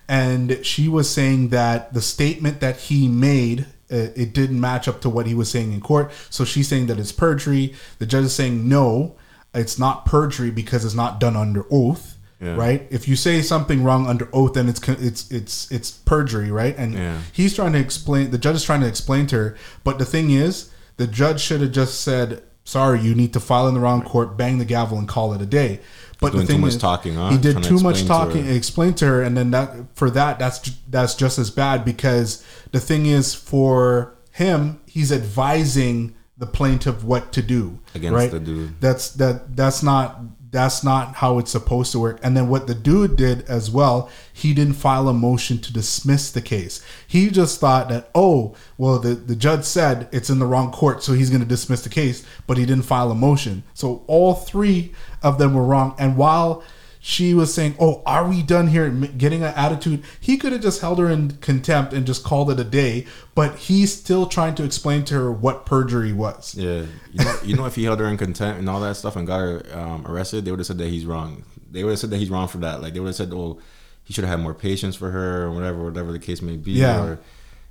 and she was saying that the statement that he made uh, it didn't match up to what he was saying in court. So she's saying that it's perjury. The judge is saying no, it's not perjury because it's not done under oath. Yeah. Right? If you say something wrong under oath, then it's it's it's it's perjury, right? And Yeah. he's trying to explain. The judge is trying to explain to her, but the thing is, the judge should have just said, "Sorry, you need to file in the wrong court, bang the gavel, and call it a day." But the too thing is, talking, huh? he did Trying to too much explain to talking. her. Explain to her, and then that for that, that's that's just as bad because the thing is, for him, he's advising the plaintiff what to do Against right? the dude. That's that. That's not. That's not how it's supposed to work. And then what the dude did as well, he didn't file a motion to dismiss the case. He just thought that, oh, well, the, the judge said it's in the wrong court, so he's going to dismiss the case, but he didn't file a motion. So all three of them were wrong. And while she was saying, "Oh, are we done here?" Getting an attitude. He could have just held her in contempt and just called it a day. But he's still trying to explain to her what perjury was. Yeah, you know, you know, if he held her in contempt and all that stuff and got her um, arrested, they would have said that he's wrong. They would have said that he's wrong for that. Like they would have said, "Oh, he should have had more patience for her," or whatever, whatever the case may be. Yeah. Or,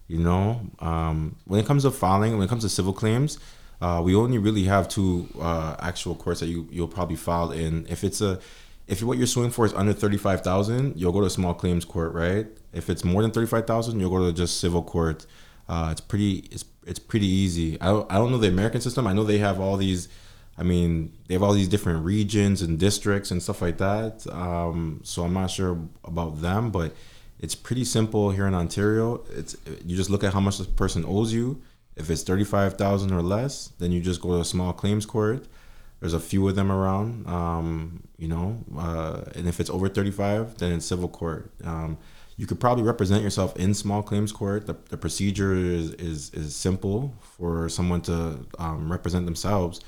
you know, um, when it comes to filing, when it comes to civil claims, uh, we only really have two uh, actual courts that you you'll probably file in. If it's a if what you're suing for is under thirty five thousand, you'll go to a small claims court, right? If it's more than thirty five thousand, you'll go to just civil court. Uh, it's pretty it's it's pretty easy. I don't, I don't know the American system. I know they have all these. I mean, they have all these different regions and districts and stuff like that. Um, so I'm not sure about them, but it's pretty simple here in Ontario. It's you just look at how much the person owes you. If it's thirty five thousand or less, then you just go to a small claims court. There's a few of them around, um, you know, uh, and if it's over thirty five, then it's civil court. Um, you could probably represent yourself in small claims court. The, the procedure is, is is simple for someone to um, represent themselves.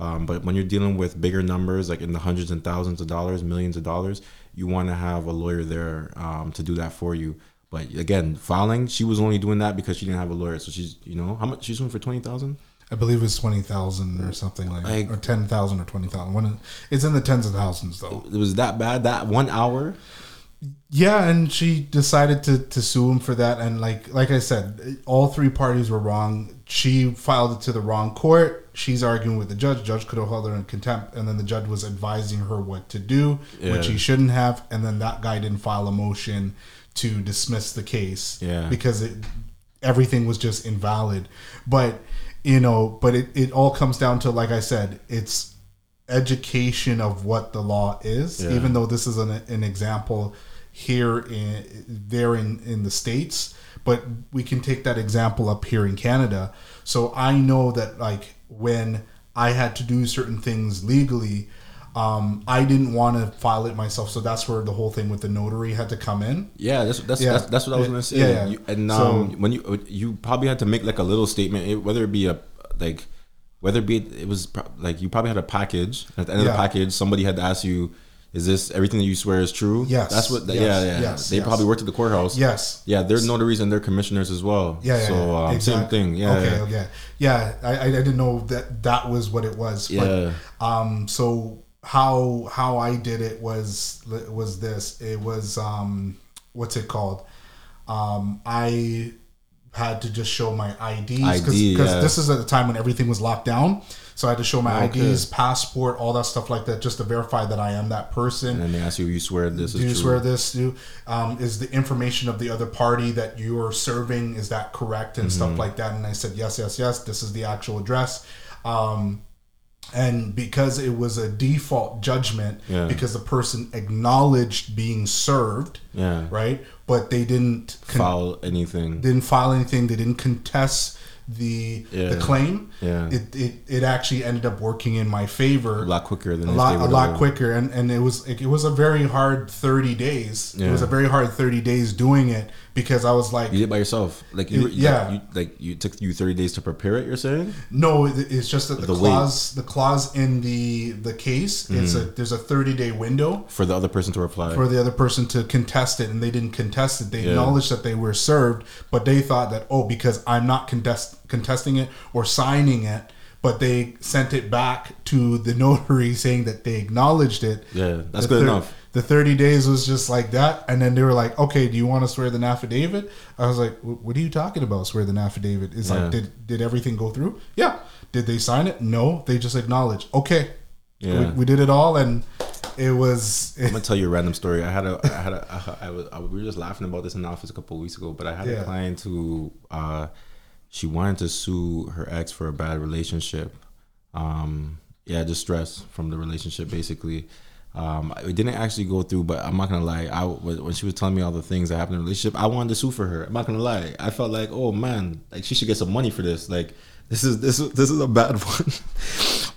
Um, but when you're dealing with bigger numbers, like in the hundreds and thousands of dollars, millions of dollars, you want to have a lawyer there um, to do that for you. But again, filing, she was only doing that because she didn't have a lawyer. So she's, you know, how much she's doing for twenty thousand. I believe it was twenty thousand or something like, Like- that, or ten thousand or twenty thousand. One, it's in the tens of thousands though. It was that bad. That one hour. Yeah, and she decided to, to sue him for that. And like like I said, all three parties were wrong. She filed it to the wrong court. She's arguing with the judge. Judge could have held her in contempt, and then the judge was advising her what to do, which he shouldn't have. And then that guy didn't file a motion to dismiss the case, Yeah. because it everything was just invalid. But you know, but it, it all comes down to like I said, it's education of what the law is. Yeah. Even though this is an, an example here in there in in the states, but we can take that example up here in Canada. So I know that like when I had to do certain things legally. Um, I didn't want to file it myself, so that's where the whole thing with the notary had to come in. Yeah, that's that's Yeah. that's, that's what I was gonna say. Yeah, yeah. And So- um, when you you probably had to make like a little statement, whether it be a like whether it be it was like you probably had a package. At the end of the package, somebody had to ask you, "Is this everything that you swear is true?" Yes, that's what. yes, yeah, yeah. yes, they yes. probably worked at the courthouse. Yes. Yeah, they're notaries and they're commissioners as well. Yeah, yeah, So yeah, um, same thing. Yeah. Okay. yeah. Okay. Yeah. I, I didn't know that that was what it was. Yeah. But, um. So how how I did it was was this. It was um. What's it called? Um. I had to just show my IDs because ID, yeah. this is at the time when everything was locked down. So I had to show my Okay. IDs, passport, all that stuff like that, just to verify that I am that person And then they ask you, "You swear this do is you true?" swear this do um, is the information of the other party that you're serving is that correct and Mm-hmm. stuff like that and i said yes yes yes this is the actual address um, and because it was a default judgment Yeah. because the person acknowledged being served Yeah. right but they didn't con- File anything. didn't file anything they didn't contest the Yeah. the claim Yeah. it, it it actually ended up working in my favor a lot quicker than a lot a lot quicker and and it was it was a very hard 30 days it was a very hard 30 days doing it because i was like You did it by yourself. Like you, It- yeah. Like, you, like you took you thirty days to prepare it. You're saying? no it's just that the, The clause the clause in the the case it's Mm-hmm. a there's a 30 day window for the other person to reply. for the other person to contest it and they didn't contest it they Yeah. acknowledged that they were served but they thought that oh because i'm not contest contesting it or signing it but they sent it back to the notary saying that they acknowledged it yeah, that's good enough. The 30 days was just like that. And then they were like, okay, do you want to swear the affidavit? I was like, what are you talking about, swear the affidavit? It's Yeah. like, did, did everything go through? Yeah. Did they sign it? No. They just acknowledged. Okay. Yeah. We, we did it all. And it was, [laughs] I'm gonna tell you a random story. I had a, I had a, I, I was, I, we were just laughing about this in the office a couple of weeks ago. But I had Yeah. a client who, uh, she wanted to sue her ex for a bad relationship. Um, yeah, distress from the relationship, basically. Um, it didn't actually go through, but I'm not gonna lie. I when she was telling me all the things that happened in the relationship, I wanted to sue for her. I'm not gonna lie. I felt like, oh man, like she should get some money for this. Like this is this this is a bad [laughs] one,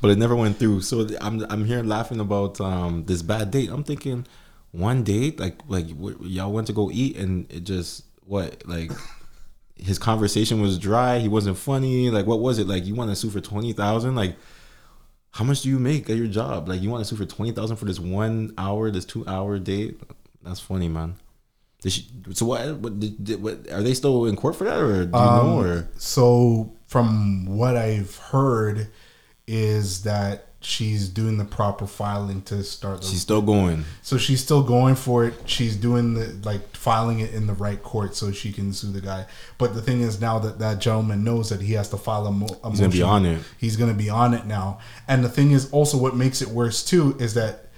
but it never went through. So I'm I'm here laughing about um, this bad date. I'm thinking one date, like like y'all went to go eat, and it just what like his conversation was dry. He wasn't funny. Like what was it? Like you want to sue for twenty thousand? Like how much do you make at your job? Like you want to sue for twenty thousand for this one hour, this two hour date? That's funny, man. She, so what? What, did, did, what? Are they still in court for that, or do you Um, know? Or so from what I've heard is that she's doing the proper filing to start the she's still going? So she's still going for it. She's doing the like filing it in the right court so she can sue the guy. But the thing is now that that gentleman knows that he has to file a, mo- a He's gonna be on it. He's going to be on it now. And the thing is also what makes it worse too is that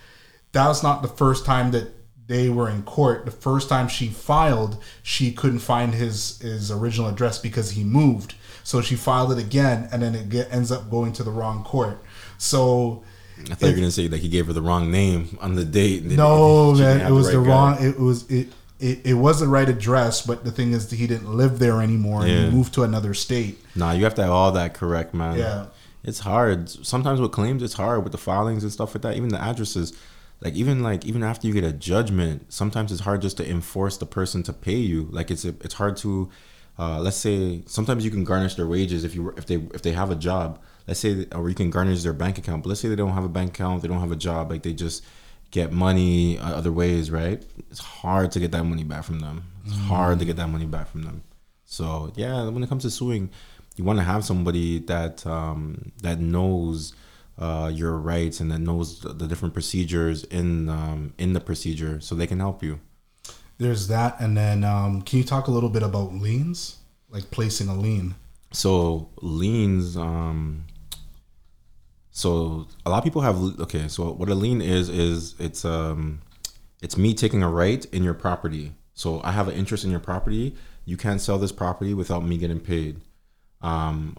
that's not the first time that they were in court. The first time she filed, she couldn't find his his original address because he moved. So she filed it again, and then it get, ends up going to the wrong court. So I thought you were gonna say like he gave her the wrong name on the date. no, man, it was the right guy. wrong. It was it. It, it was the right address, but the thing is, he didn't live there anymore, and Yeah. he moved to another state. Nah, you have to have all that correct, man. Yeah. It's hard. Sometimes with claims, it's hard with the filings and stuff like that. Even the addresses, like even like even after you get a judgment, sometimes it's hard just to enforce the person to pay you. Like it's it's hard to, uh, let's say sometimes you can garnish their wages if you if they if they have a job. Let's say or you can garnish their bank account. But let's say they don't have a bank account, they don't have a job, like they just get money other ways, right? It's hard to get that money back from them. It's hard to get that money back from them. So yeah, when it comes to suing, you want to have somebody that um, that knows uh, your rights and that knows the, the different procedures in um, in the procedure, so they can help you. There's that, and then um, can you talk a little bit about liens, like placing a lien? So liens, um, so a lot of people have okay. So what a lien is is it's um, it's me taking a right in your property. So I have an interest in your property. You can't sell this property without me getting paid. Um,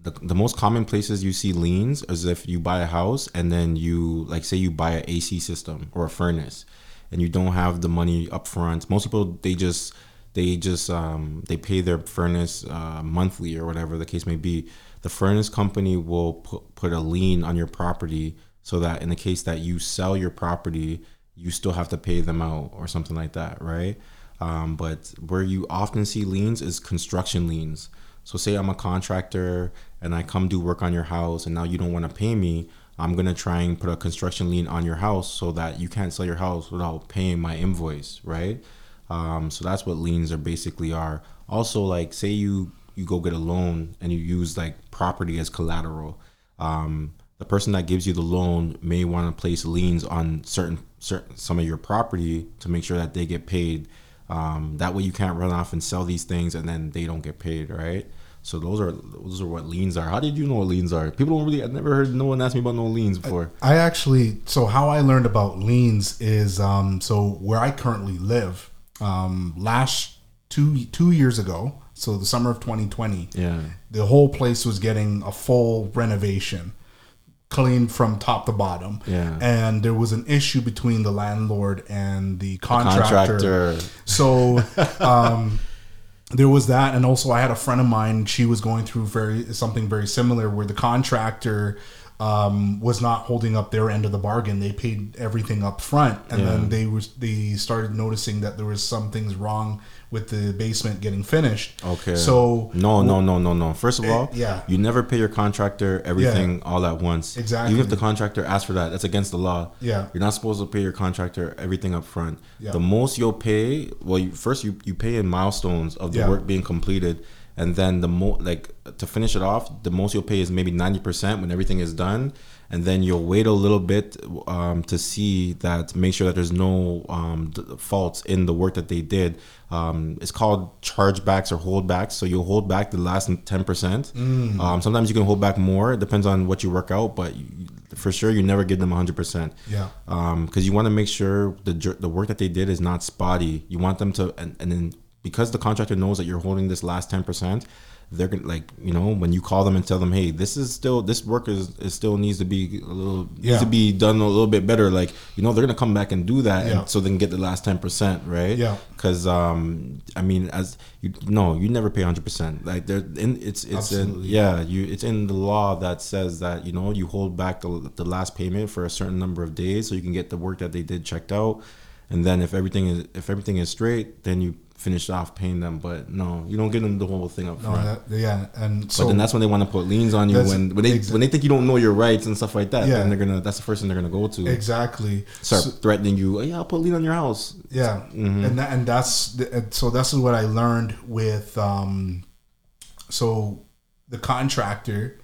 the, the most common places you see liens is if you buy a house and then you like say you buy an AC system or a furnace and you don't have the money up front. Most people they just they just um, they pay their furnace uh, monthly or whatever the case may be. The furnace company will put, put a lien on your property so that in the case that you sell your property, you still have to pay them out or something like that, right? Um, but where you often see liens is construction liens. So say I'm a contractor and I come do work on your house and now you don't want to pay me, I'm gonna try and put a construction lien on your house so that you can't sell your house without paying my invoice, right? Um, so that's what liens are basically are. Also, like say you you go get a loan and you use like property as collateral. Um, the person that gives you the loan may want to place liens on certain certain some of your property to make sure that they get paid. Um, that way you can't run off and sell these things and then they don't get paid, right? So those are those are what liens are. How did you know what liens are? People don't really. I've never heard no one ask me about no liens before. I actually, so how I learned about liens is, um, so where I currently live, um, last two two years ago, so the summer of 2020, Yeah. the whole place was getting a full renovation, cleaned from top to bottom. Yeah. and there was an issue between the landlord and the contractor. Contractor. So, [laughs] um, there was that, and also I had a friend of mine. She was going through very something very similar, where the contractor um, was not holding up their end of the bargain. They paid everything up front, and Yeah. then they was they started noticing that there was some things wrong with the basement getting finished. Okay. so No, no, no, no, no. First of eh, all, yeah. you never pay your contractor everything all at once. Exactly. Even if the contractor asks for that, that's against the law. Yeah. You're not supposed to pay your contractor everything up front. Yeah. The most you'll pay, well, you, first you, you pay in milestones of the Yeah. work being completed, and then the mo like to finish it off, the most you'll pay is maybe ninety percent when everything is done, and then you'll wait a little bit um, to see that make sure that there's no um, d- faults in the work that they did. Um, it's called chargebacks or holdbacks. So you'll hold back the last ten percent. Mm. Um, sometimes you can hold back more. It depends on what you work out, but you, for sure you never give them hundred percent Yeah. because you want to make sure the the work that they did is not spotty. You want them to, and, and then because the contractor knows that you're holding this last ten percent, they're gonna like you know when you call them and tell them, hey, this is still this work is, is still needs to be a little Yeah. needs to be done a little bit better. Like you know they're gonna come back and do that, Yeah. and so they can get the last ten percent, right? Yeah. Because um, I mean, as you no, you never pay hundred percent. Like there, in it's it's in yeah, you it's in the law that says that you know you hold back the, the last payment for a certain number of days so you can get the work that they did checked out, and then if everything is if everything is straight, then you finish off paying them. But no, you don't give them the whole thing up No, that, yeah, and but so then that's when they want to put liens on you when when they exa- when they think you don't know your rights and stuff like that. Yeah. Then they're gonna that's the first thing they're gonna go to. exactly. Start So- threatening you. Oh, yeah, I'll put a lien on your house. Yeah, Mm-hmm. and that, and that's the- and so that's what I learned with um, so the contractor.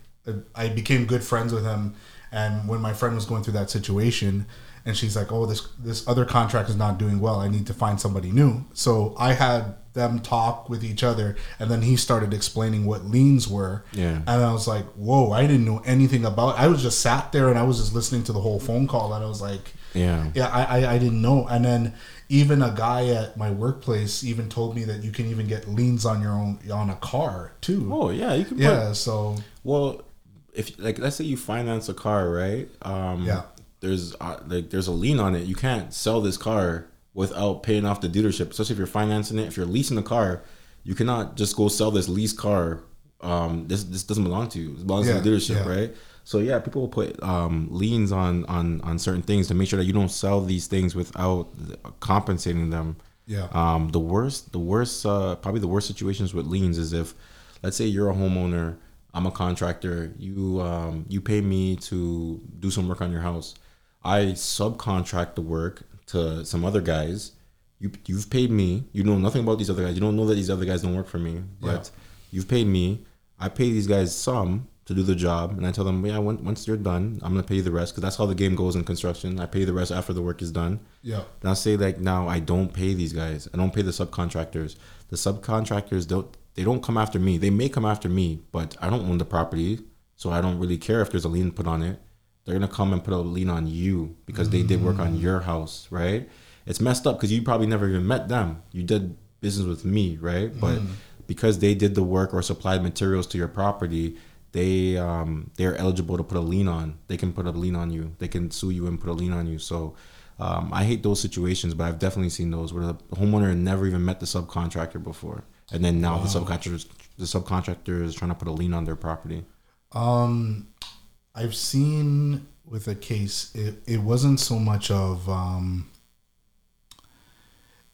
I became good friends with him, and when my friend was going through that situation, and she's like, "Oh, this this other contract is not doing well. I need to find somebody new." So I had them talk with each other, and then he started explaining what liens were. Yeah. and I was like, "Whoa!" I didn't know anything about. It. I was just sat there and I was just listening to the whole phone call, and I was like. Yeah. Yeah, I, I, I didn't know. And then even a guy at my workplace even told me that you can even get liens on your own on a car too. Oh yeah, you can. Put, yeah, so Well, if like let's say you finance a car, right? Um, Yeah. There's uh, like there's a lien on it. You can't sell this car without paying off the dealership, especially if you're financing it. If you're leasing a car, you cannot just go sell this lease car. Um, this this doesn't belong to you. It belongs Yeah, to the dealership, yeah. right? So yeah, people will put um, liens on on on certain things to make sure that you don't sell these things without compensating them. Yeah. Um, the worst, the worst, uh, probably the worst situations with liens is if, let's say you're a homeowner, I'm a contractor, you um, you pay me to do some work on your house, I subcontract the work to some other guys. You you've paid me. You know nothing about these other guys. You don't know that these other guys don't work for me, but you've paid me. I pay these guys some to do the job, and I tell them, yeah, when, once you're done, I'm gonna pay you the rest because that's how the game goes in construction. I pay you the rest after the work is done. Yeah. And I'll say like now I don't pay these guys. I don't pay the subcontractors. The subcontractors don't they don't come after me. They may come after me, but I don't own the property, so I don't really care if there's a lien put on it. They're gonna come and put a lien on you because they did work on your house, right? It's messed up because you probably never even met them. You did business with me, right? But because they did the work or supplied materials to your property, they um they're eligible to put a lien on. They can put a lien on you. They can sue you and put a lien on you. So um, I hate those situations, but I've definitely seen those where the homeowner never even met the subcontractor before, and then now the subcontractor the subcontractor is trying to put a lien on their property. Um, I've seen with a case, it, it wasn't so much of um,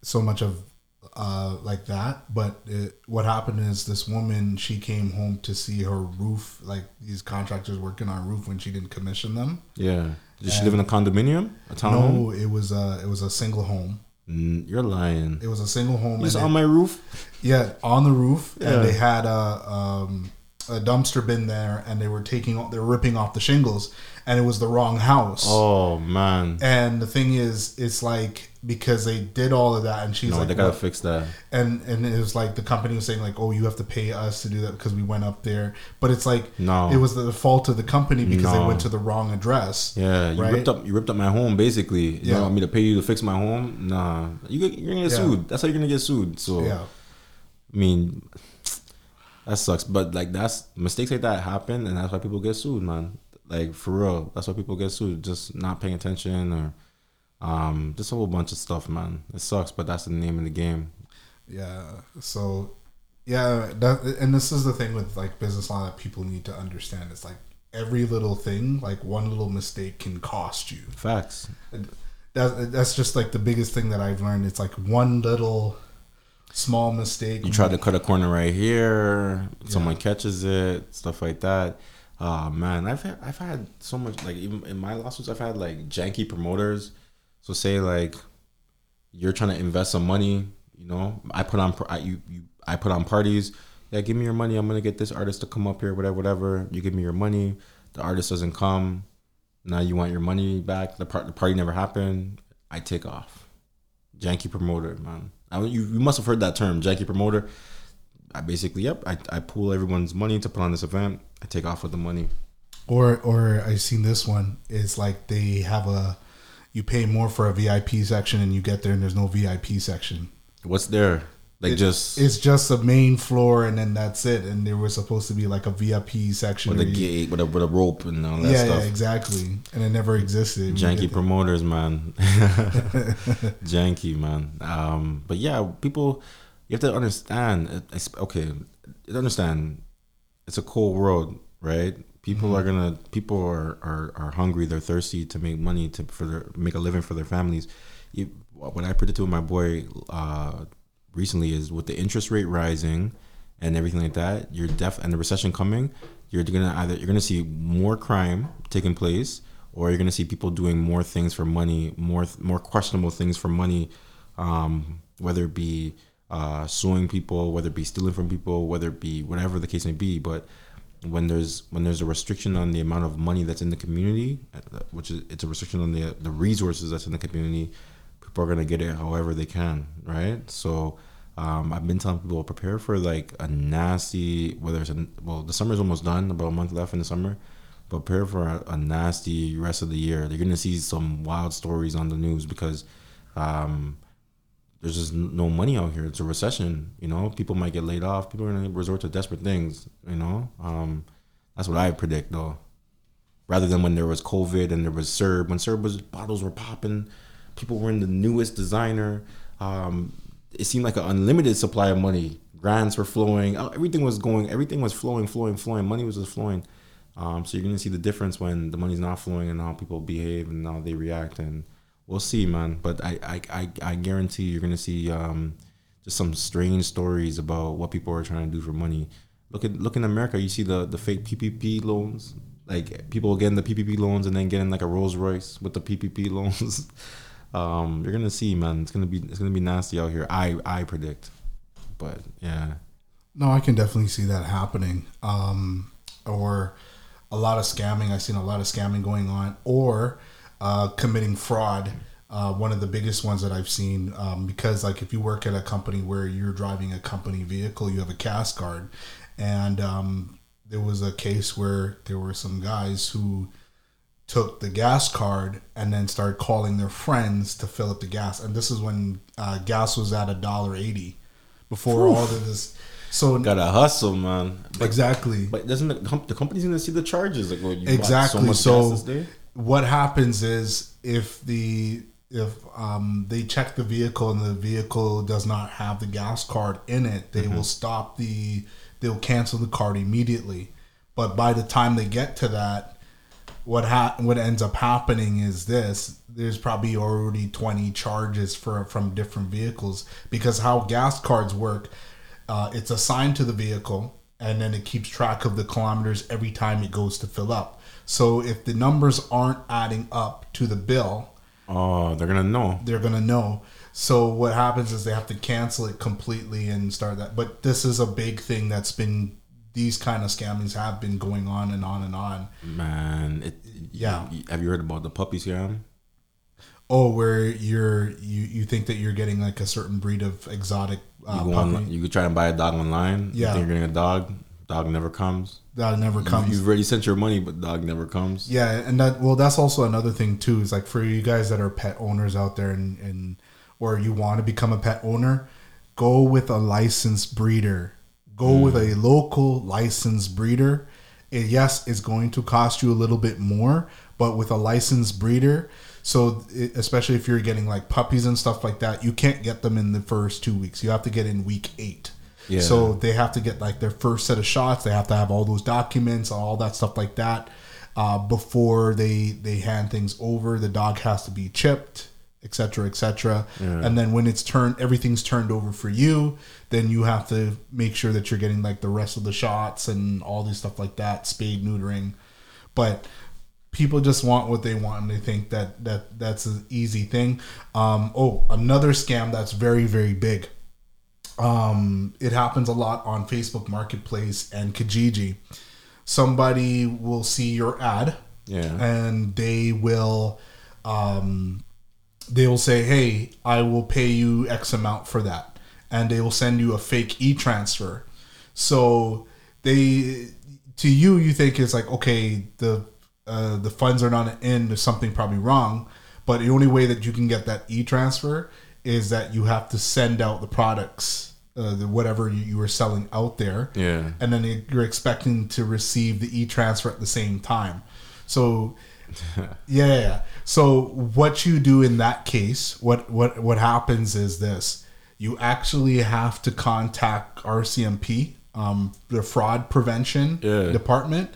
so much of uh, like that, but it, what happened is this woman she came home to see her roof, like these contractors working on her roof when she didn't commission them. Yeah. Did she live in a condominium, a townhome? No, it was a it was a single home. Mm, You're lying. It was a single home. You was on it- my roof. Yeah, on the roof, Yeah. and they had a um, a dumpster bin there, and they were taking they were ripping off the shingles, and it was the wrong house. Oh man. And the thing is, it's like because they did all of that, and she's No, like, they gotta "What?" fix that. and and it was like the company was saying like, oh, you have to pay us to do that because we went up there, but it's like No. it was the fault of the company because they went to the wrong address. Yeah, you Right? ripped up you ripped up my home basically. You Yeah. want me to pay you to fix my home? Nah, you you're gonna get Yeah. sued. That's how you're gonna get sued. So Yeah, I mean, that sucks. But like that's mistakes like that happen, and that's why people get sued, man. Like for real, that's why people get sued. Just not paying attention or um, just a whole bunch of stuff, man. It sucks, but that's the name of the game. yeah. So yeah, that and this is the thing with like business law that people need to understand. It's like every little thing, like one little mistake can cost you. Facts. That, that's just like the biggest thing that I've learned. It's like one little small mistake. You try to cut a corner right here, someone catches it, stuff like that. Oh man, I've had, I've had so much like even in my lawsuits, I've had like janky promoters. So say like you're trying to invest some money, you know, I put on I, you, you I put on parties. Yeah, give me your money. I'm gonna get this artist to come up here, whatever, whatever. You give me your money. The artist doesn't come. Now you want your money back. The part the party never happened. I take off janky promoter, man. I, you, you must have heard that term, Jackie promoter. I basically, yep, I, I pool everyone's money to put on this event. I take off with the money. Or or I've seen this one. It's like they have a you pay more for a VIP section and you get there and there's no VIP section. What's there? Like It- just It's just a main floor and then that's it. And there was supposed to be like a VIP section. with a gate, with a with a rope and all that yeah, stuff. yeah, exactly. And it never existed. Janky promoters, man. [laughs] [laughs] Janky, man. Um, but yeah, people, you have to understand. it's- Okay, understand. It's a cold world, right? People are gonna. People are, are are hungry. They're thirsty to make money to for their make a living for their families. You, what I predicted with my boy uh, recently is with the interest rate rising and everything like that, you're def and the recession coming, you're gonna either you're gonna see more crime taking place, or you're gonna see people doing more things for money, more more questionable things for money, um, whether it be uh, suing people, whether it be stealing from people, whether it be whatever the case may be. But when there's when there's a restriction on the amount of money that's in the community, uh, which is it's a restriction on the the resources that's in the community, people are gonna get it however they can, right? So. Um, I've been telling people prepare for like a nasty whether it's a well the summer's almost done about a month left in the summer but prepare for a, a nasty rest of the year. You're gonna see some wild stories on the news because um, there's just no money out here. It's a recession you know? People might get laid off. People are gonna resort to desperate things you know? Um, that's what I predict though. Rather than when there was COVID and there was CERB when CERB was bottles were popping people were in the newest designer. Um, it seemed like an unlimited supply of money. Grants were flowing. uh, Everything was going. Everything was flowing, flowing, flowing. Money was just flowing. Um, so you're gonna see the difference when the money's not flowing and how people behave and how they react. And we'll see, man. But I, I, I, I guarantee you're gonna see um, just some strange stories about what people are trying to do for money. Look at look in America. You see the the fake PPP loans. Like people getting the PPP loans and then getting like a Rolls Royce with the PPP loans. [laughs] um, you're gonna see, man. It's gonna be it's gonna be nasty out here. I I predict. But yeah, No, I can definitely see that happening. Um, or a lot of scamming. I've seen a lot of scamming going on, or uh, committing fraud. Uh, one of the biggest ones that I've seen, um, because like if you work at a company where you're driving a company vehicle, you have a CAS card, and um, there was a case where there were some guys who took the gas card and then started calling their friends to fill up the gas, and this is when uh, gas was at a dollar eighty before all of this. So gotta hustle, man. But, exactly, but doesn't the, com- the company's gonna see the charges? Like, well, you bought exactly. much So, gas what happens is if the if um, they check the vehicle and the vehicle does not have the gas card in it, they will stop the they'll cancel the card immediately. But by the time they get to that, what ha- what ends up happening is this: there's probably already twenty charges for from different vehicles because how gas cards work, uh, it's assigned to the vehicle and then it keeps track of the kilometers every time it goes to fill up. So if the numbers aren't adding up to the bill, Oh, they're gonna know. they're gonna know. So what happens is they have to cancel it completely and start that. But this is a big thing that's been these kind of scammings have been going on and on and on. Man, it, Yeah. have you heard about the puppy scam? Oh, where you're you you think that you're getting like a certain breed of exotic You uh, go puppy on, you could try and buy a dog online. Yeah. You think you're getting a dog. Dog never comes. Dog never You, comes. you've already sent your money, but dog never comes. Yeah, and that well, that's also another thing too. Is like for you guys that are pet owners out there, and and or you want to become a pet owner, go with a licensed breeder. Go with a local licensed breeder. It, yes, it's going to cost you a little bit more, but with a licensed breeder, so especially if you're getting like puppies and stuff like that, you can't get them in the first two weeks. You have to get in week eight. Yeah. So they have to get like their first set of shots. They have to have all those documents, all that stuff like that, uh, before they they hand things over. The dog has to be chipped, etc., etc. And then when it's turned, everything's turned over for you. Then you have to make sure that you're getting like the rest of the shots and all these stuff like that, spade neutering. But people just want what they want and they think that that that's an easy thing. Um, oh, another scam that's very very big um, it happens a lot on Facebook Marketplace and Kijiji. Somebody will see your ad Yeah. and they will um, they will say, "Hey, I will pay you X amount for that," and they will send you a fake e transfer. So they to you, you think it's like okay, the uh, the funds are not in. There's something probably wrong, but the only way that you can get that e transfer is that you have to send out the products, uh, the whatever you, you were selling out there Yeah. and then it- you're expecting to receive the e-transfer at the same time. So [laughs] yeah, yeah, yeah. So what you do in that case, what what what happens is this: you actually have to contact RCMP, um, the fraud prevention Yeah. department,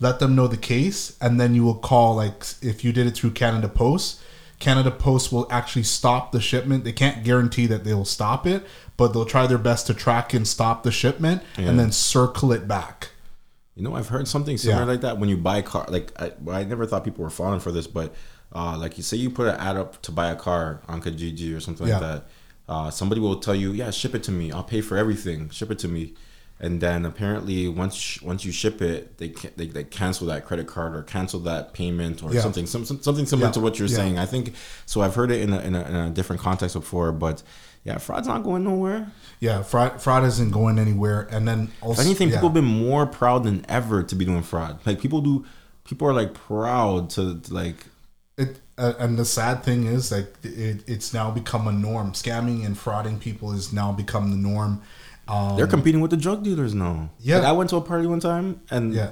let them know the case, and then you will call. Like if you did it through Canada Post, Canada Post will actually stop the shipment. They can't guarantee that they will stop it, but they'll try their best to track and stop the shipment, Yeah. and then circle it back. You know, I've heard something similar Yeah. like that when you buy a car. Like, I, I never thought people were falling for this, but uh, like you say, you put an ad up to buy a car on Kijiji or something Yeah. like that. Uh, somebody will tell you, "Yeah, ship it to me. I'll pay for everything. Ship it to me." And then apparently, once once you ship it, they can, they, they cancel that credit card or cancel that payment or Yeah. something some, some- something similar Yeah. to what you're Yeah. saying. I think so. I've heard it in a, in a, in a different context before, but yeah, fraud's not going nowhere. Yeah, fraud fraud isn't going anywhere. And then also, If anything, yeah. people have been more proud than ever to be doing fraud. Like people do, people are like proud to, to like. It uh, and the sad thing is like it, it's now become a norm. Scamming and frauding people is now become the norm. Um, They're competing with the drug dealers now. Yeah. Like, I went to a party one time and Yeah.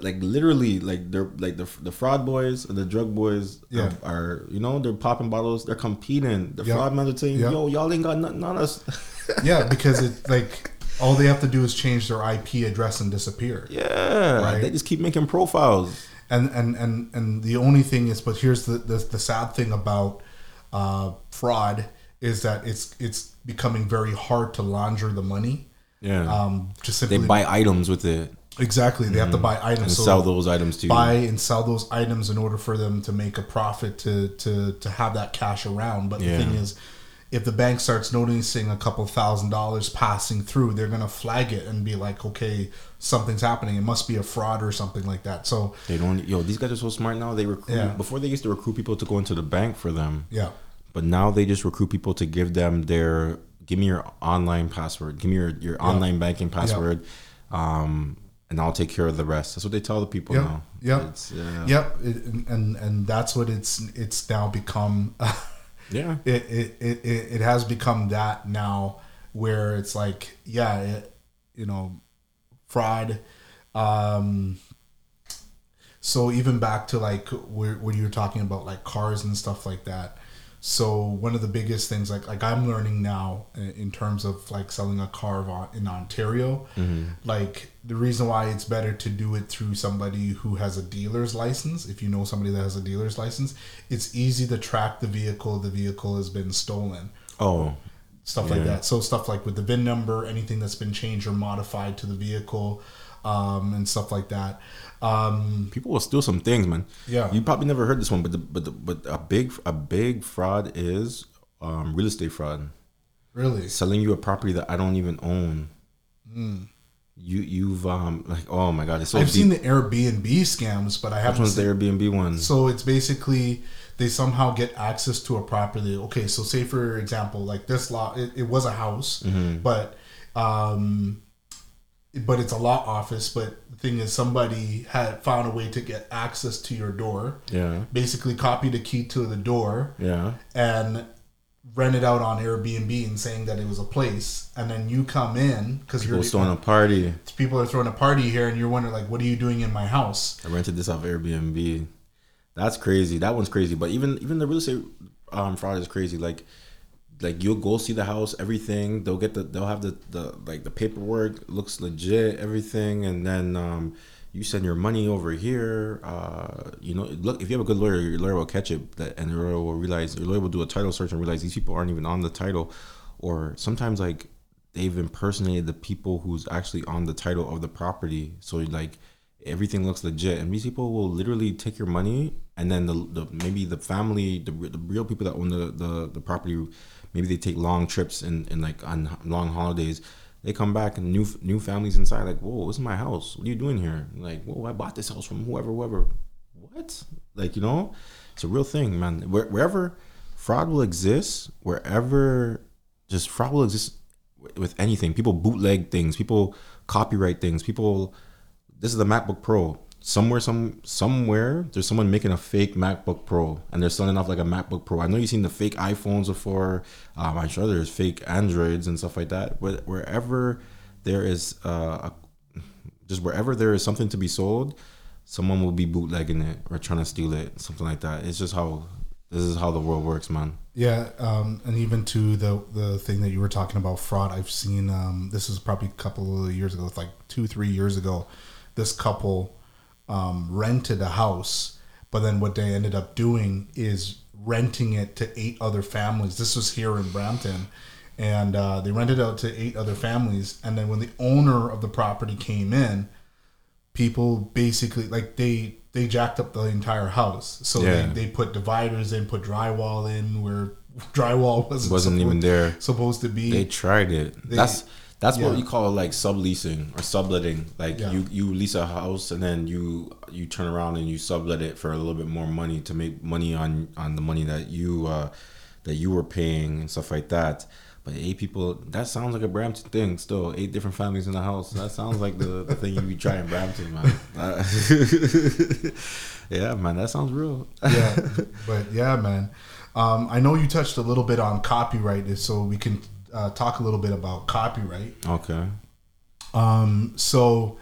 like literally like they're like the the fraud boys and the drug boys Yeah. are, are you know they're popping bottles they're competing the Yeah. fraud men are saying Yeah. yo y'all ain't got nothing on us [laughs] yeah, because it like all they have to do is change their IP address and disappear. yeah Right. they just keep making profiles and and and and the only thing is but here's the the, the sad thing about uh, fraud is that it's it's becoming very hard to launder the money. Yeah. Um just simply they buy items with it. Exactly. They have to buy items. And so sell those items to you. buy and sell those items in order for them to make a profit to to to have that cash around. But Yeah. the thing is if the bank starts noticing a couple thousand dollars passing through they're gonna flag it and be like okay something's happening. It must be a fraud or something like that. So they don't yo these guys are so smart now. They recruit Yeah. before they used to recruit people to go into the bank for them. Yeah. But now they just recruit people to give them their give me your online password give me your, your online banking password um, and i'll take care of the rest. That's what they tell the people now. Yep. It's, uh, Yep, it, and and that's what it's it's now become. [laughs] yeah it, it it it has become that now, where it's like yeah, it, you know, fraud. Um, so even back to like where when you were talking about like cars and stuff like that. So one of the biggest things like like I'm learning now in in terms of like selling a car in Ontario, like the reason why it's better to do it through somebody who has a dealer's license. If you know somebody that has a dealer's license, it's easy to track the vehicle. The vehicle has been stolen oh stuff like that. So stuff like with the VIN number, anything that's been changed or modified to the vehicle, um, and stuff like that. Um, people will steal some things man Yeah. you probably never heard this one but the, but the, but a big a big fraud is um, real estate fraud really, selling you a property that i don't even own you you've um like oh my god it's so. I've deep seen the Airbnb scams, but I haven't. Which one's the airbnb one so it's basically they somehow get access to a property. Okay, so say for example, like this lot, it, it was a house, Mm-hmm. but um, but it's a law office. But the thing is, somebody had found a way to get access to your door. yeah Basically, copied a key to the door. yeah and rent it out on Airbnb and saying that it was a place, and then you come in because you're throwing a party people are throwing a party here, and you're wondering like, what are you doing in my house? I rented this off Airbnb. That's crazy. That one's crazy. But even even the real estate um, fraud is crazy. Like like you'll go see the house, everything. They'll get the they'll have the, the like the paperwork looks legit, everything, and then um, you send your money over here. Uh, you know, look if you have a good lawyer, your lawyer will catch it, that, and your lawyer will realize your lawyer will do a title search and realize these people aren't even on the title, or sometimes like they've impersonated the people who's actually on the title of the property. So like everything looks legit, and these people will literally take your money, and then the, the maybe the family, the, the real people that own the, the, the property, maybe they take long trips and, and like on long holidays. They come back and new new families inside like, whoa, this is my house. What are you doing here? Like, whoa, I bought this house from whoever, whoever. What? Like, you know, it's a real thing, man. Where, wherever fraud will exist, wherever just fraud will exist with anything. People bootleg things. People copyright things. People. This is the MacBook Pro. Somewhere, some somewhere, there's someone making a fake MacBook Pro, and they're selling off like a MacBook Pro. I know you've seen the fake iPhones before. Um, I'm sure there's fake Androids and stuff like that. But wherever there is, uh, a, just wherever there is something to be sold, someone will be bootlegging it or trying to steal it, something like that. It's just how this is how the world works, man. Yeah, um, and even to the the thing that you were talking about fraud, I've seen. Um, this is probably a couple of years ago, it's like two three years ago. This couple um, rented a house, but then what they ended up doing is renting it to eight other families. This was here in Brampton, and uh, they rented out to eight other families. And then when the owner of the property came in, people basically like they they jacked up the entire house. So Yeah. they, they put dividers in, put drywall in where [laughs] drywall wasn't Wasn't even there. supposed to be. They tried it. They- that's that's what yeah. you call like subleasing or subletting. Like Yeah. you you lease a house and then you you turn around and you sublet it for a little bit more money to make money on on the money that you uh that you were paying and stuff like that. But eight people, that sounds like a Brampton thing. Still, eight different families in the house. That sounds like the, the thing you be trying Brampton, man. [laughs] Yeah, man, that sounds real. yeah, [laughs] but yeah, man. Um, I know you touched a little bit on copyright, so we can uh, talk a little bit about copyright. Okay. Um, so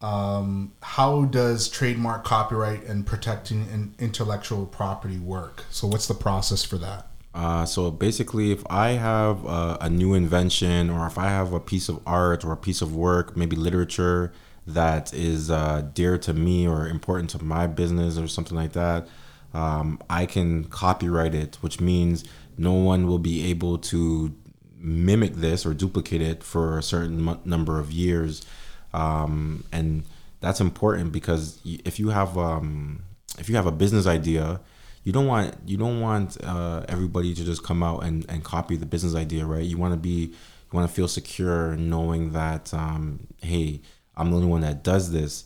um, how does trademark copyright and protecting in intellectual property work? So, what's the process for that? Uh, so basically, if I have a, a new invention, or if I have a piece of art or a piece of work, maybe literature that is uh, dear to me or important to my business or something like that, um, I can copyright it, which means no one will be able to mimic this or duplicate it for a certain m- number of years. Um, and that's important because if you have um, if you have a business idea, you don't want you don't want uh, everybody to just come out and, and copy the business idea, right? You want to be you want to feel secure knowing that um, hey, I'm the only one that does this.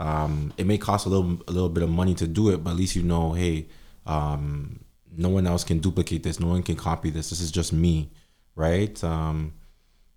Um, it may cost a little a little bit of money to do it, but at least you know, hey, um, no one else can duplicate this. No one can copy this. This is just me, right? Um,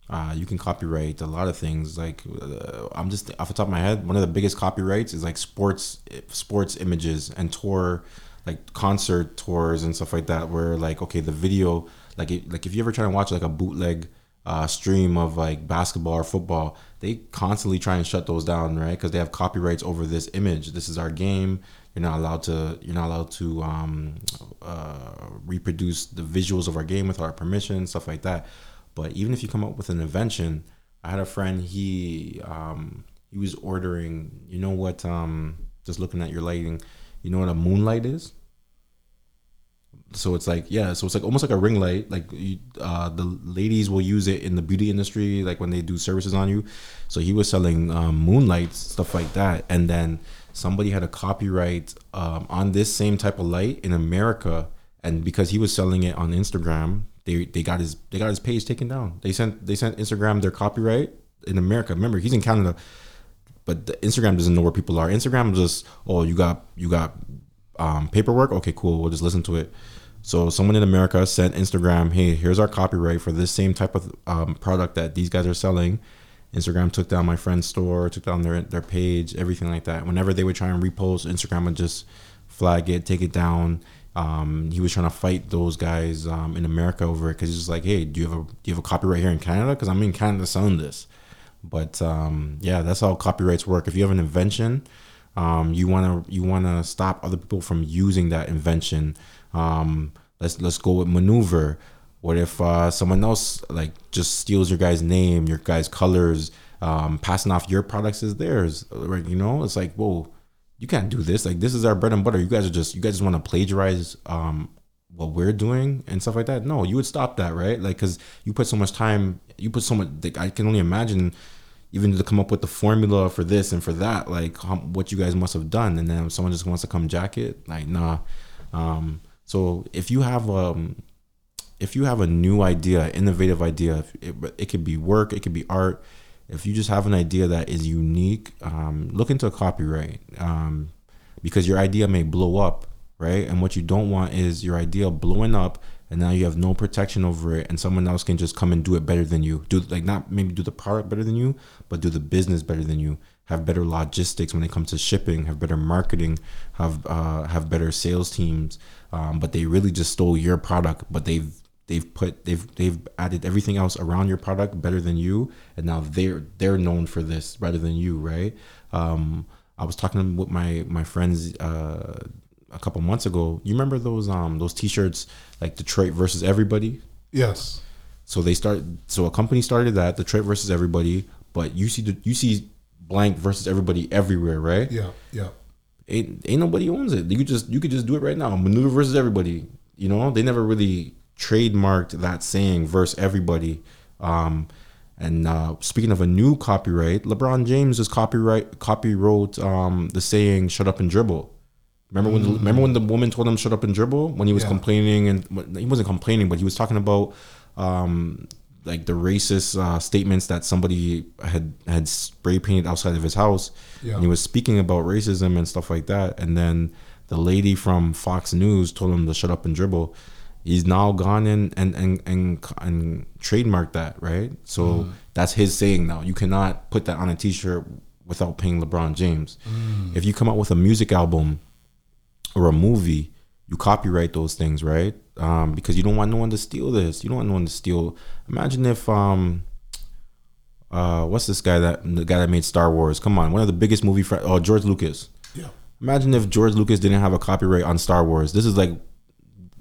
uh, you can copyright a lot of things. Like uh, I'm just off the top of my head, one of the biggest copyrights is like sports sports images and tour like concert tours and stuff like that. Where like okay, the video like it, like if you ever try to watch like a bootleg uh, stream of like basketball or football, they constantly try and shut those down, right? Because they have copyrights over this image. This is our game. You're not allowed to. You're not allowed to um, uh, reproduce the visuals of our game without our permission, stuff like that. But even if you come up with an invention, I had a friend. He um, he was ordering. You know what? Um, just looking at your lighting. You know what a moonlight is? So it's like yeah, so it's like almost like a ring light. Like you, uh, the ladies will use it in the beauty industry, like when they do services on you. So he was selling um, moonlights, stuff like that, and then somebody had a copyright um, on this same type of light in America, and because he was selling it on Instagram, they they got his they got his page taken down. They sent they sent Instagram their copyright in America. Remember, he's in Canada, but Instagram doesn't know where people are. Instagram is just oh you got you got um, paperwork. Okay, cool. We'll just listen to it. So someone in America sent Instagram, hey, here's our copyright for this same type of um, product that these guys are selling. Instagram took down my friend's store, took down their their page, everything like that. Whenever they would try and repost, Instagram would just flag it, take it down. Um, he was trying to fight those guys um, in America over it because he's like, hey, do you have a do you have a copyright here in Canada? Because I'm in Canada selling this. But um, yeah, that's how copyrights work. If you have an invention, um, you wanna you wanna stop other people from using that invention. Um, let's let's go with maneuver. What if uh, someone else like just steals your guy's name, your guy's colors, um, passing off your products as theirs? Right? You know, it's like, whoa you can't do this. Like this is our bread and butter. You guys are just you guys just want to plagiarize um what we're doing and stuff like that. No, you would stop that, right? Like because you put so much time, you put so much. Like, I can only imagine even to come up with the formula for this and for that, like what you guys must have done, and then someone just wants to come jack it, like nah. Um, so if you have um, if you have a new idea, innovative idea, it, it could be work, it could be art, if you just have an idea that is unique, um, look into a copyright um, because your idea may blow up, right? And what you don't want is your idea blowing up and now you have no protection over it and someone else can just come and do it better than you do like not maybe do the product better than you but do the business better than you have better logistics when it comes to shipping have better marketing have uh, have better sales teams um, but they really just stole your product but they've they've put they've they've added everything else around your product better than you and now they're they're known for this rather than you right? Um i was talking with my my friends uh a couple months ago. You remember those um those t-shirts like detroit versus everybody? Yes. So they start so a company started that detroit versus everybody but you see the you see blank versus everybody everywhere right? Yeah yeah. Ain't ain't nobody owns it. You just you could just do it right now. Maneuver versus everybody you know? They never really trademarked that saying versus everybody. Um, and uh, speaking of a new copyright, LeBron James is copyright copy wrote um, the saying "shut up and dribble." Remember when the, mm. remember when the woman told him "shut up and dribble" when he was yeah. complaining and he wasn't complaining, but he was talking about um, like the racist uh, statements that somebody had had spray painted outside of his house. Yeah. And he was speaking about racism and stuff like that. And then the lady from Fox News told him to shut up and dribble he's now gone in and and and, and trademarked that right so mm. that's his saying now you cannot put that on a t-shirt without paying lebron james mm. if you come out with a music album or a movie you copyright those things right um, because you don't want no one to steal this you don't want no one to steal imagine if um uh, what's this guy that the guy that made Star Wars? Come on, one of the biggest movie. Fr- oh, George Lucas. Yeah. Imagine if George Lucas didn't have a copyright on Star Wars. This is like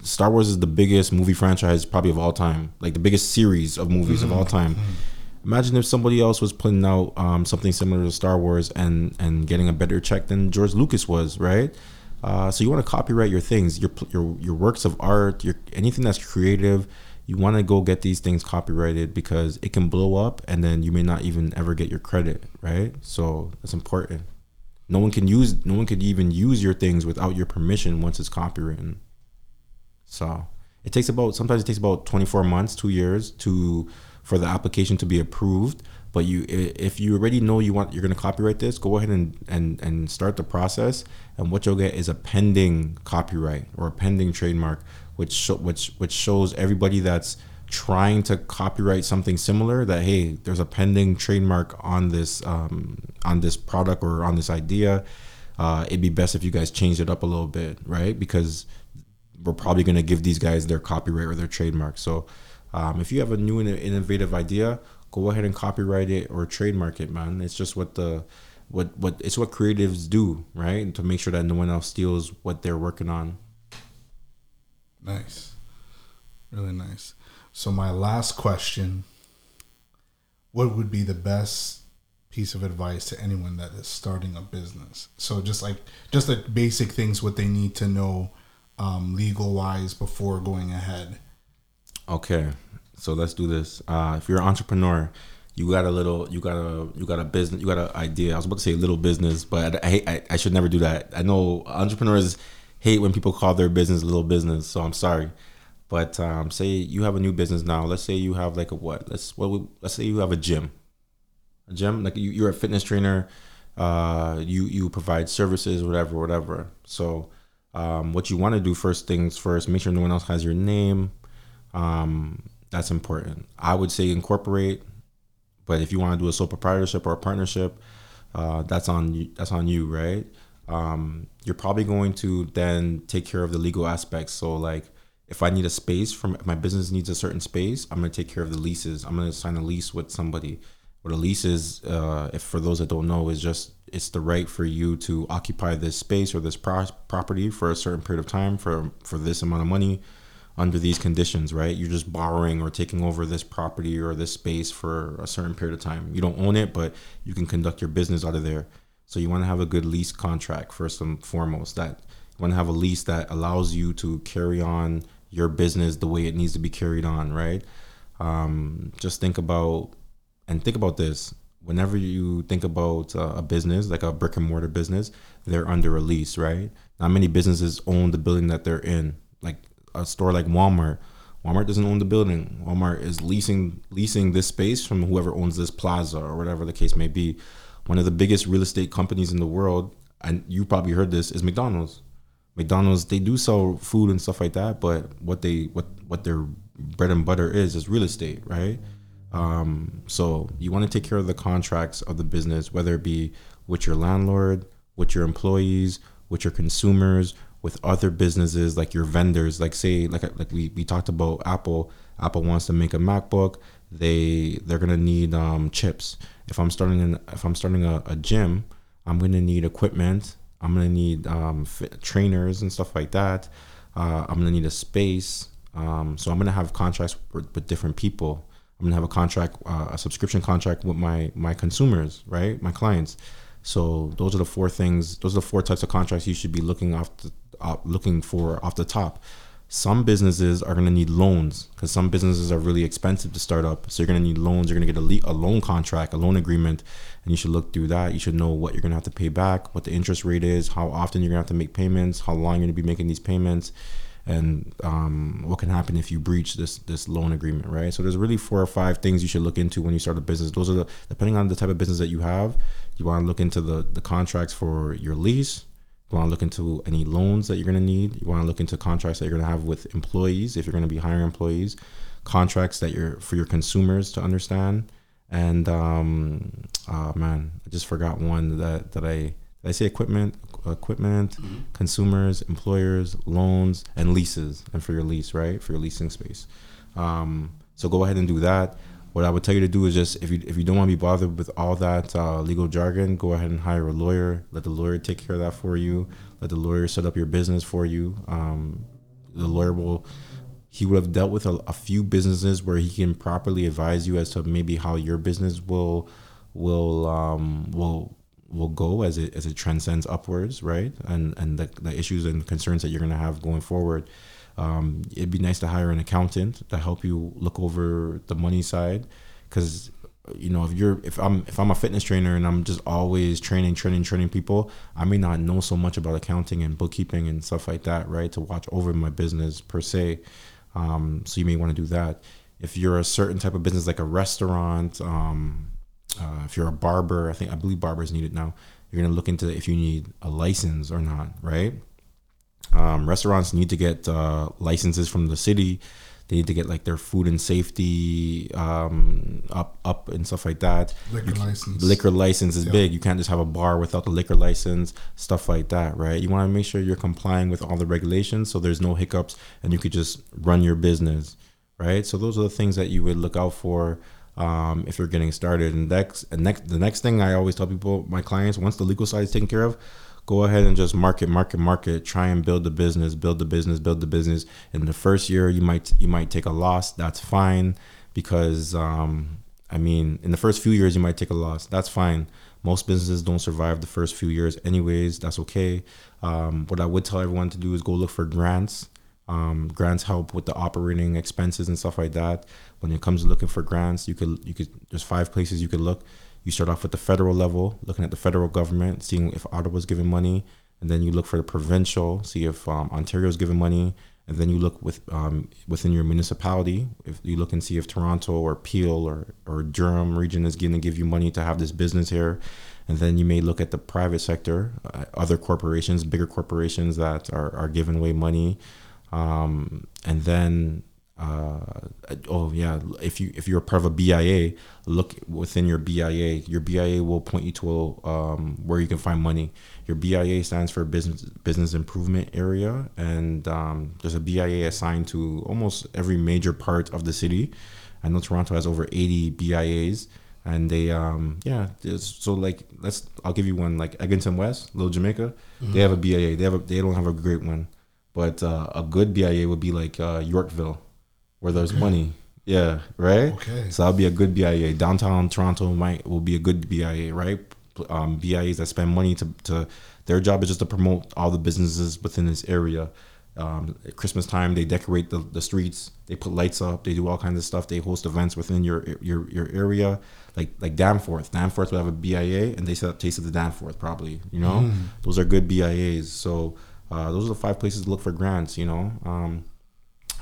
Star Wars is the biggest movie franchise probably of all time, like the biggest series of movies of all time. Imagine if somebody else was putting out um, something similar to Star Wars and and getting a better check than George Lucas was, right? Uh, so you want to copyright your things, your your your works of art, your anything that's creative. You want to go get these things copyrighted because it can blow up, and then you may not even ever get your credit, right? So that's important. No one can use, no one could even use your things without your permission once it's copywritten. So it takes about sometimes it takes about 24 months, two years to for the application to be approved. But you, if you already know you want, you're going to copyright this, go ahead and, and and start the process. And what you'll get is a pending copyright or a pending trademark, which which which shows everybody that's trying to copyright something similar that hey, there's a pending trademark on this um, on this product or on this idea. Uh, it'd be best if you guys changed it up a little bit, right? Because we're probably going to give these guys their copyright or their trademark. So um, if you have a new and innovative idea, go ahead and copyright it or trademark it, man. It's just what the what what it's what creatives do, right? And to make sure that no one else steals what they're working on. Nice. Really nice. So my last question what would be the best piece of advice to anyone that is starting a business? So just like just the basic things what they need to know um, legal wise before going ahead. Okay, so let's do this. Uh, if you're an entrepreneur, you got a little, you got a, you got a business, you got an idea. I was about to say little business, but I, I I, should never do that. I know entrepreneurs hate when people call their business little business, so I'm sorry. But um, say you have a new business now. Let's say you have like a what? Let's what? would- Let's say you have a gym, a gym. Like you, you're a fitness trainer. Uh, you you provide services, whatever, whatever. So, um, what you want to do first things first, make sure no one else has your name. Um, that's important. I would say incorporate, but if you want to do a sole proprietorship or a partnership, uh, that's on you. That's on you, right? Um, you're probably going to then take care of the legal aspects. So, like, if I need a space from if my business needs a certain space, I'm going to take care of the leases. I'm going to sign a lease with somebody. What a lease is, uh, if for those that don't know, is just it's the right for you to occupy this space or this pro- property for a certain period of time for for this amount of money under these conditions, right? You're just borrowing or taking over this property or this space for a certain period of time. You don't own it, but you can conduct your business out of there. So you want to have a good lease contract first and foremost. That you want to have a lease that allows you to carry on your business the way it needs to be carried on, right? Um, just think about and think about this. Whenever you think about uh, a business like a brick and mortar business, they're under a lease, right? Not many businesses own the building that they're in. Like a store like Walmart, Walmart doesn't own the building. Walmart is leasing leasing this space from whoever owns this plaza or whatever the case may be. One of the biggest real estate companies in the world, and you probably heard this, is McDonald's. McDonald's they do sell food and stuff like that, but what they what what their bread and butter is is real estate, right? Um, so you want to take care of the contracts of the business, whether it be with your landlord, with your employees, with your consumers, with other businesses like your vendors. Like say, like like we, we talked about Apple. Apple wants to make a MacBook. They they're gonna need um, chips. If I'm starting an, if I'm starting a, a gym, I'm gonna need equipment. I'm gonna need um, fit, trainers and stuff like that. Uh, I'm gonna need a space. Um, so I'm gonna have contracts with, with different people. I'm gonna have a contract, uh, a subscription contract with my my consumers, right? My clients. So those are the four things. Those are the four types of contracts you should be looking off the, uh, looking for off the top. Some businesses are gonna need loans because some businesses are really expensive to start up. So you're gonna need loans. You're gonna get a, le- a loan contract, a loan agreement, and you should look through that. You should know what you're gonna have to pay back, what the interest rate is, how often you're gonna have to make payments, how long you're gonna be making these payments, and um, what can happen if you breach this this loan agreement, right? So there's really four or five things you should look into when you start a business. Those are the depending on the type of business that you have. You want to look into the the contracts for your lease. You want to look into any loans that you're going to need. You want to look into contracts that you're going to have with employees if you're going to be hiring employees. Contracts that you're for your consumers to understand. And um, uh, man, I just forgot one that that I I say equipment, equipment, consumers, employers, loans, and leases, and for your lease, right? For your leasing space. Um, so go ahead and do that. what I would tell you to do is just if you if you don't want to be bothered with all that uh, legal jargon, go ahead and hire a lawyer. Let the lawyer take care of that for you. Let the lawyer set up your business for you. Um, the lawyer will he would have dealt with a, a, few businesses where he can properly advise you as to maybe how your business will will um, will will go as it as it transcends upwards, right? And and the, the issues and concerns that you're gonna have going forward. Um, it'd be nice to hire an accountant to help you look over the money side, because you know if you're if I'm if I'm a fitness trainer and I'm just always training training training people, I may not know so much about accounting and bookkeeping and stuff like that, right? To watch over my business per se. Um, so you may want to do that. If you're a certain type of business like a restaurant, um, uh, if you're a barber, I think I believe barbers need it now. You're gonna look into if you need a license or not, right? Um, restaurants need to get uh, licenses from the city. They need to get like their food and safety um, up up and stuff like that. Liquor you, license. Liquor license is yeah. big. You can't just have a bar without the liquor license. Stuff like that, right? You want to make sure you're complying with all the regulations, so there's no hiccups, and you could just run your business, right? So those are the things that you would look out for um, if you're getting started. And next, and next, the next thing I always tell people, my clients, once the legal side is taken care of, go ahead and just market market market. Try and build the business build the business build the business. In the first year you might you might take a loss. That's fine because um, i mean in the first few years you might take a loss. That's fine. Most businesses don't survive the first few years anyways. That's okay. Um, what i would tell everyone to do is go look for grants. Um, grants help with the operating expenses and stuff like that when it comes to looking for grants you could you could there's five places you could look you start off with the federal level, looking at the federal government, seeing if Ottawa's giving money, and then you look for the provincial, see if um, Ontario's giving money, and then you look with um, within your municipality. If you look and see if Toronto or Peel or or Durham region is going to give you money to have this business here, and then you may look at the private sector, uh, other corporations, bigger corporations that are are giving away money, um, and then uh, oh yeah if you if you're a part of a BIA look within your BIA your BIA will point you to um, where you can find money. Your BIA stands for business business improvement area and um, there's a BIA assigned to almost every major part of the city. I know Toronto has over 80 BIAs and they um yeah so like let's I'll give you one like Eglinton West Little Jamaica mm-hmm. they have a BIA they have a, they don't have a great one but uh, a good BIA would be like uh, Yorkville where there's okay. money. Yeah, right. Okay. So that'll be a good BIA. Downtown Toronto might will be a good BIA, right? Um, BIAs that spend money to, to their job is just to promote all the businesses within this area. Um, at Christmas time, they decorate the, the streets. They put lights up. They do all kinds of stuff. They host events within your your, your area, like like Danforth. Danforth will have a BIA, and they set up Taste of the Danforth, probably. You know, mm. those are good BIAs. So uh, those are the five places to look for grants. You know, um,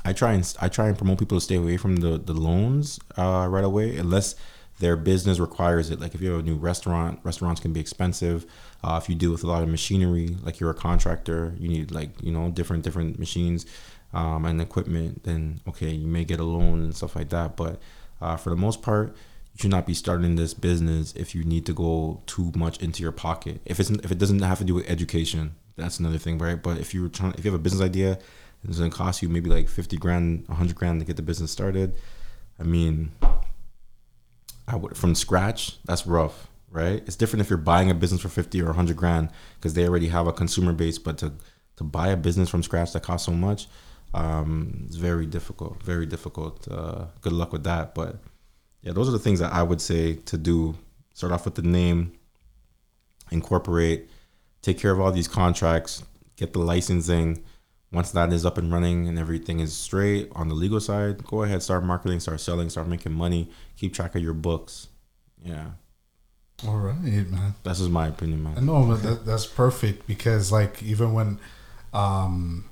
I try and I try and promote people to stay away from the the loans uh, right away unless their business requires it. Like if you have a new restaurant, restaurants can be expensive. Uh, if you deal with a lot of machinery, like you're a contractor, you need like you know different different machines um, and equipment. Then okay, you may get a loan and stuff like that. But uh, for the most part, you should not be starting this business if you need to go too much into your pocket. If it's if it doesn't have to do with education, that's another thing, right? But if you're trying, if you have a business idea it's gonna cost you maybe like fifty grand, hundred grand to get the business started. I mean, I would from scratch. That's rough, right? It's different if you're buying a business for fifty or hundred grand because they already have a consumer base. But to to buy a business from scratch that costs so much, um, it's very difficult. Very difficult. Uh, good luck with that. But yeah, those are the things that I would say to do. Start off with the name, incorporate, take care of all these contracts, get the licensing once that is up and running and everything is straight on the legal side, go ahead, start marketing, start selling, start making money, keep track of your books. Yeah. All right, man. That's just my opinion, man. No, but that, that's perfect because, like, even when um,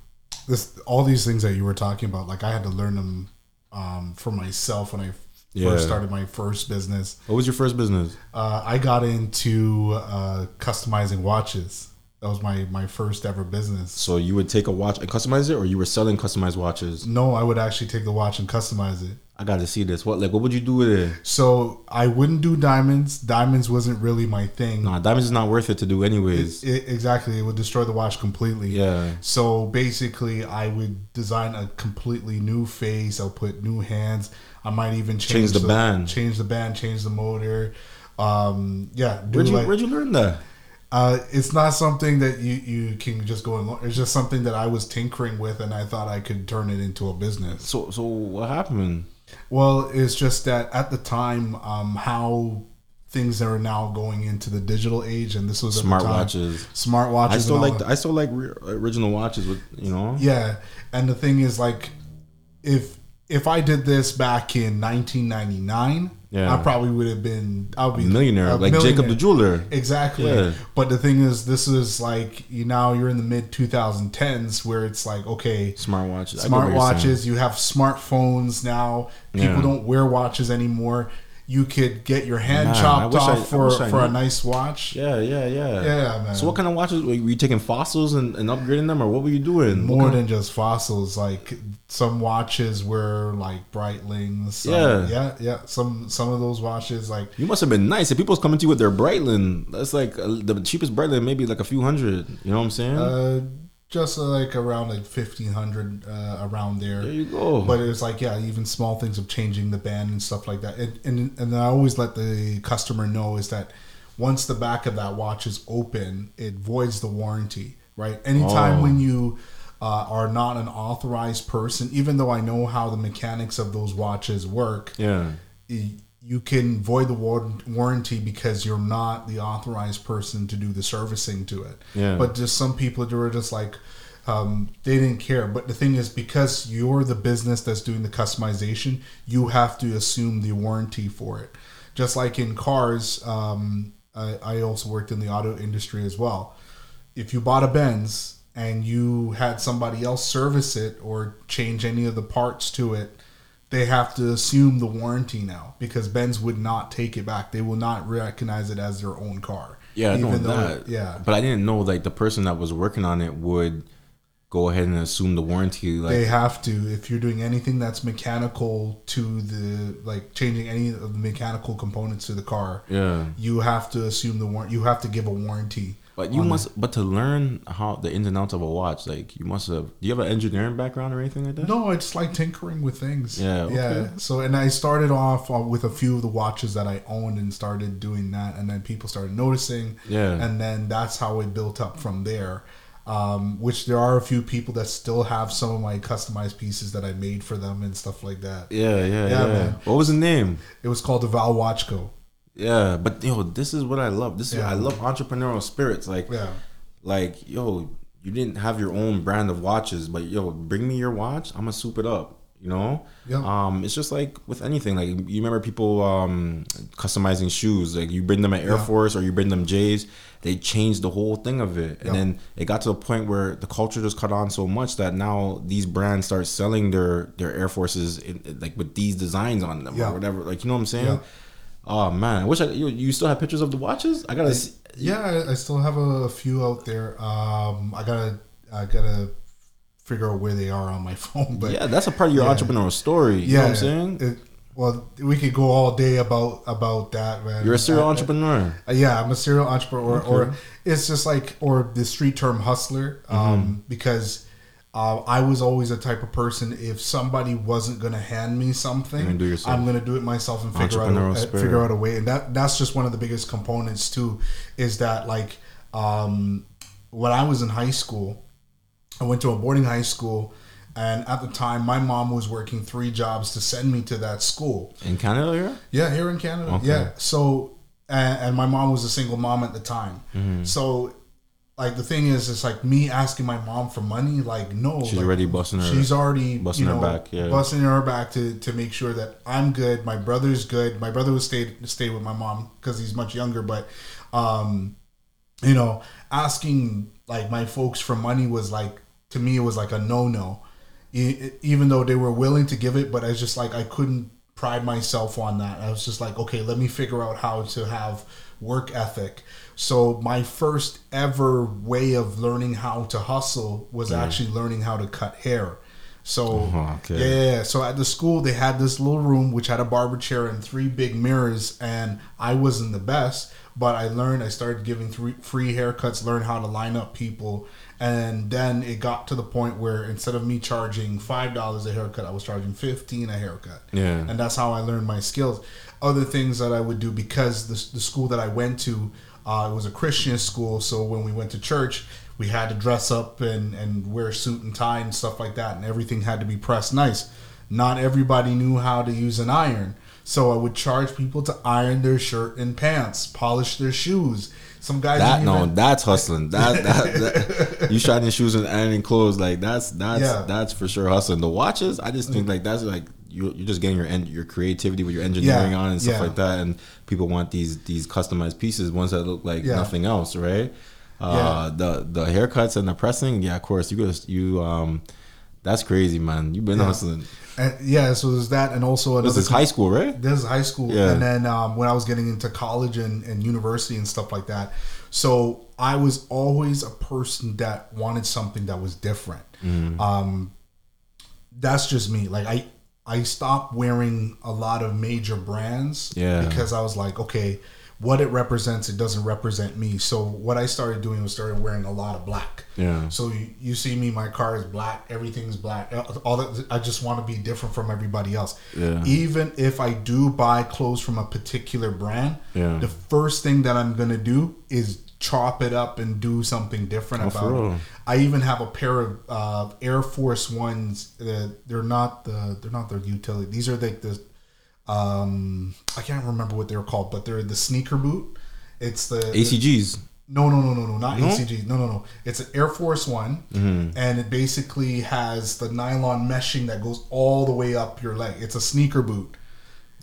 this all these things that you were talking about, like, I had to learn them um, for myself when I yeah. first started my first business. What was your first business? Uh, I got into uh, customizing watches That was my my first ever business. So you would take a watch and customize it, or you were selling customized watches? No, I would actually take the watch and customize it. I got to see this. What like what would you do with it? So I wouldn't do diamonds. Diamonds wasn't really my thing. Nah, diamonds is not worth it to do anyways. It, exactly, it would destroy the watch completely. Yeah. So basically, I would design a completely new face. I'll put new hands. I might even change, Change the band. change the band, change the motor. Um, yeah, Where'd you like- Where'd you learn that? Uh, it's not something that you, you can just go and learn. It's just something that I was tinkering with, and I thought I could turn it into a business. So so what happened? Well, it's just that at the time, um, how things that are now going into the digital age, and this was the Smartwatches. smartwatches. I still like that. I still like re- original watches with you know. Yeah, and the thing is, like, if if I did this back in 1999, Yeah. I probably would have been. I would A be millionaire, a like Jacob the jeweler. Exactly. Yeah. But the thing is, this is like you now you're in the mid 2010s where it's like okay, Smartwatches. I get what smart you're watches. You have smartphones now. People Yeah. don't wear watches anymore. You could get your hand I chopped off I for for a nice watch. Yeah, yeah, yeah. Yeah, man. So what kind of watches were you, taking fossils and, and upgrading them, or what were you doing? More than just fossils, like some watches were like Breitlings. Some, Yeah. yeah, yeah. Some some of those watches, like You must have been nice. If people's coming to you with their Breitling, that's like uh, the cheapest Breitling, maybe like a few hundred. You know what I'm saying? uh, just uh, like around like fifteen hundred uh, around there. there you go. But it was like, yeah, even small things of changing the band and stuff like that. And, and and I always let the customer know is that once the back of that watch is open, it voids the warranty. Right. Anytime Oh. when you uh, are not an authorized person, even though I know how the mechanics of those watches work, yeah. y- you can void the war- warranty because you're not the authorized person to do the servicing to it. Yeah. But just some people were just like, um, they didn't care. But the thing is, because you're the business that's doing the customization, you have to assume the warranty for it. Just like in cars, um, I, I also worked in the auto industry as well. If you bought a Benz and you had somebody else service it or change any of the parts to it, they have to assume the warranty now because Benz would not take it back. They will not recognize it as their own car. Yeah, I know Even though- that. Yeah. But I didn't know like the person that was working on it would go ahead and assume the warranty. Like, they have to if you're doing anything that's mechanical to the like changing any of the mechanical components to the car yeah. you have to assume the warrant you have to give a warranty But you must. But to learn how the ins and outs of a watch, like you must have. Do you have an engineering background or anything like that? No, I just like tinkering with things. Yeah, yeah. okay. So, and I started off uh, with a few of the watches that I owned and started doing that, and then people started noticing. Yeah. And then that's how it built up from there. Um, which there are a few people that still have some of my customized pieces that I made for them and stuff like that. Yeah, yeah, Yeah, yeah. What was the name? It was called the Val Watch Co. Yeah, but yo, this is what I love. This is Yeah. I love entrepreneurial spirits. Like, Yeah. like yo, you didn't have your own brand of watches, but yo, bring me your watch. I'm gonna soup it up. You know. Yeah. Um, it's just like with anything. Like you remember people um customizing shoes. Like you bring them at Air Yeah. Force or you bring them J's. They changed the whole thing of it, and Yeah. then it got to the point where the culture just caught on so much that now these brands start selling their their Air Forces in, like with these designs on them or whatever. Like you know what I'm saying. Oh man, I wish I you, you still have pictures of the watches. I gotta see. Yeah, I, I still have a, few out there. Um, I gotta, I gotta figure out where they are on my [laughs] phone. But yeah, that's a part of your yeah. entrepreneurial story. You yeah, know what I'm saying? it- well, we could go all day about about that, man. You're a serial I- entrepreneur. Uh, yeah, I'm a serial entrepreneur, or, or it's just like, or the street term hustler, um, Mm-hmm. because uh, I was always a type of person. If somebody wasn't gonna hand me something, gonna do it yourself. I'm gonna do it myself and figure out a, uh, spirit. figure out a way. And that that's just one of the biggest components too. Is that like um, when I was in high school, I went to a boarding high school. And at the time, my mom was working three jobs to send me to that school. In Canada, here? Yeah, here in Canada. Okay. Yeah. So, and, and my mom was a single mom at the time. Mm-hmm. So, like the thing is, it's like me asking my mom for money. Like, no, She's like, already busting her. She's already busting you her back, yeah. busting her back to to make sure that I'm good. My brother's good. My brother would stay stay with my mom because he's much younger. But, um, you know, asking like my folks for money was like to me it was like a no no. Even though they were willing to give it, but I was just like I couldn't pride myself on that. I was just like, okay, let me figure out how to have work ethic. So my first ever way of learning how to hustle was actually learning how to cut hair. So Oh, okay. yeah, yeah. So at the school they had this little room which had a barber chair and three big mirrors, and I wasn't the best, but I learned. I started giving three free haircuts, learned how to line up people, and then it got to the point where instead of me charging five dollars a haircut, I was charging fifteen a haircut. Yeah. and that's how I learned my skills. Other things that I would do because the, the school that I went to, uh, it was a Christian school, so when we went to church, we had to dress up and, and wear suit and tie and stuff like that, and everything had to be pressed nice. Not everybody knew how to use an iron, so I would charge people to iron their shirt and pants, polish their shoes. Some guys That no, even- that's hustling. That, [laughs] that, that you shining shoes and ironing clothes like that's that's Yeah. that's for sure hustling. The watches, I just think mm. like that's like you you're just getting your en- your creativity with your engineering Yeah, on and stuff yeah. like that, and people want these these customized pieces, ones that look like Yeah. nothing else, right? Uh, the the haircuts and the pressing, yeah, of course. You go you um, that's crazy, man. You've been Yeah. hustling. And, yeah, so there's that, and also This is high school, right? This is high school, Yeah. and then um, when I was getting into college and, and university and stuff like that, so I was always a person that wanted something that was different. Mm-hmm. Um, that's just me. Like I, I stopped wearing a lot of major brands, Yeah. because I was like, okay, what it represents, it doesn't represent me. So what I started doing was started wearing a lot of black. Yeah. So you, you see me, my car is black, everything's black. All that I just want to be different from everybody else. Yeah. Even if I do buy clothes from a particular brand, Yeah. the first thing that I'm gonna do is chop it up and do something different Oh, about it. I even have a pair of uh, Air Force Ones. that they're not the they're not the utility. These are like the um I can't remember what they're called, but they're the sneaker boot. It's the ACGs. no, no, no, no, no, not No? ACG. No, no, no. It's an Air Force One, Mm-hmm. and it basically has the nylon meshing that goes all the way up your leg. It's a sneaker boot.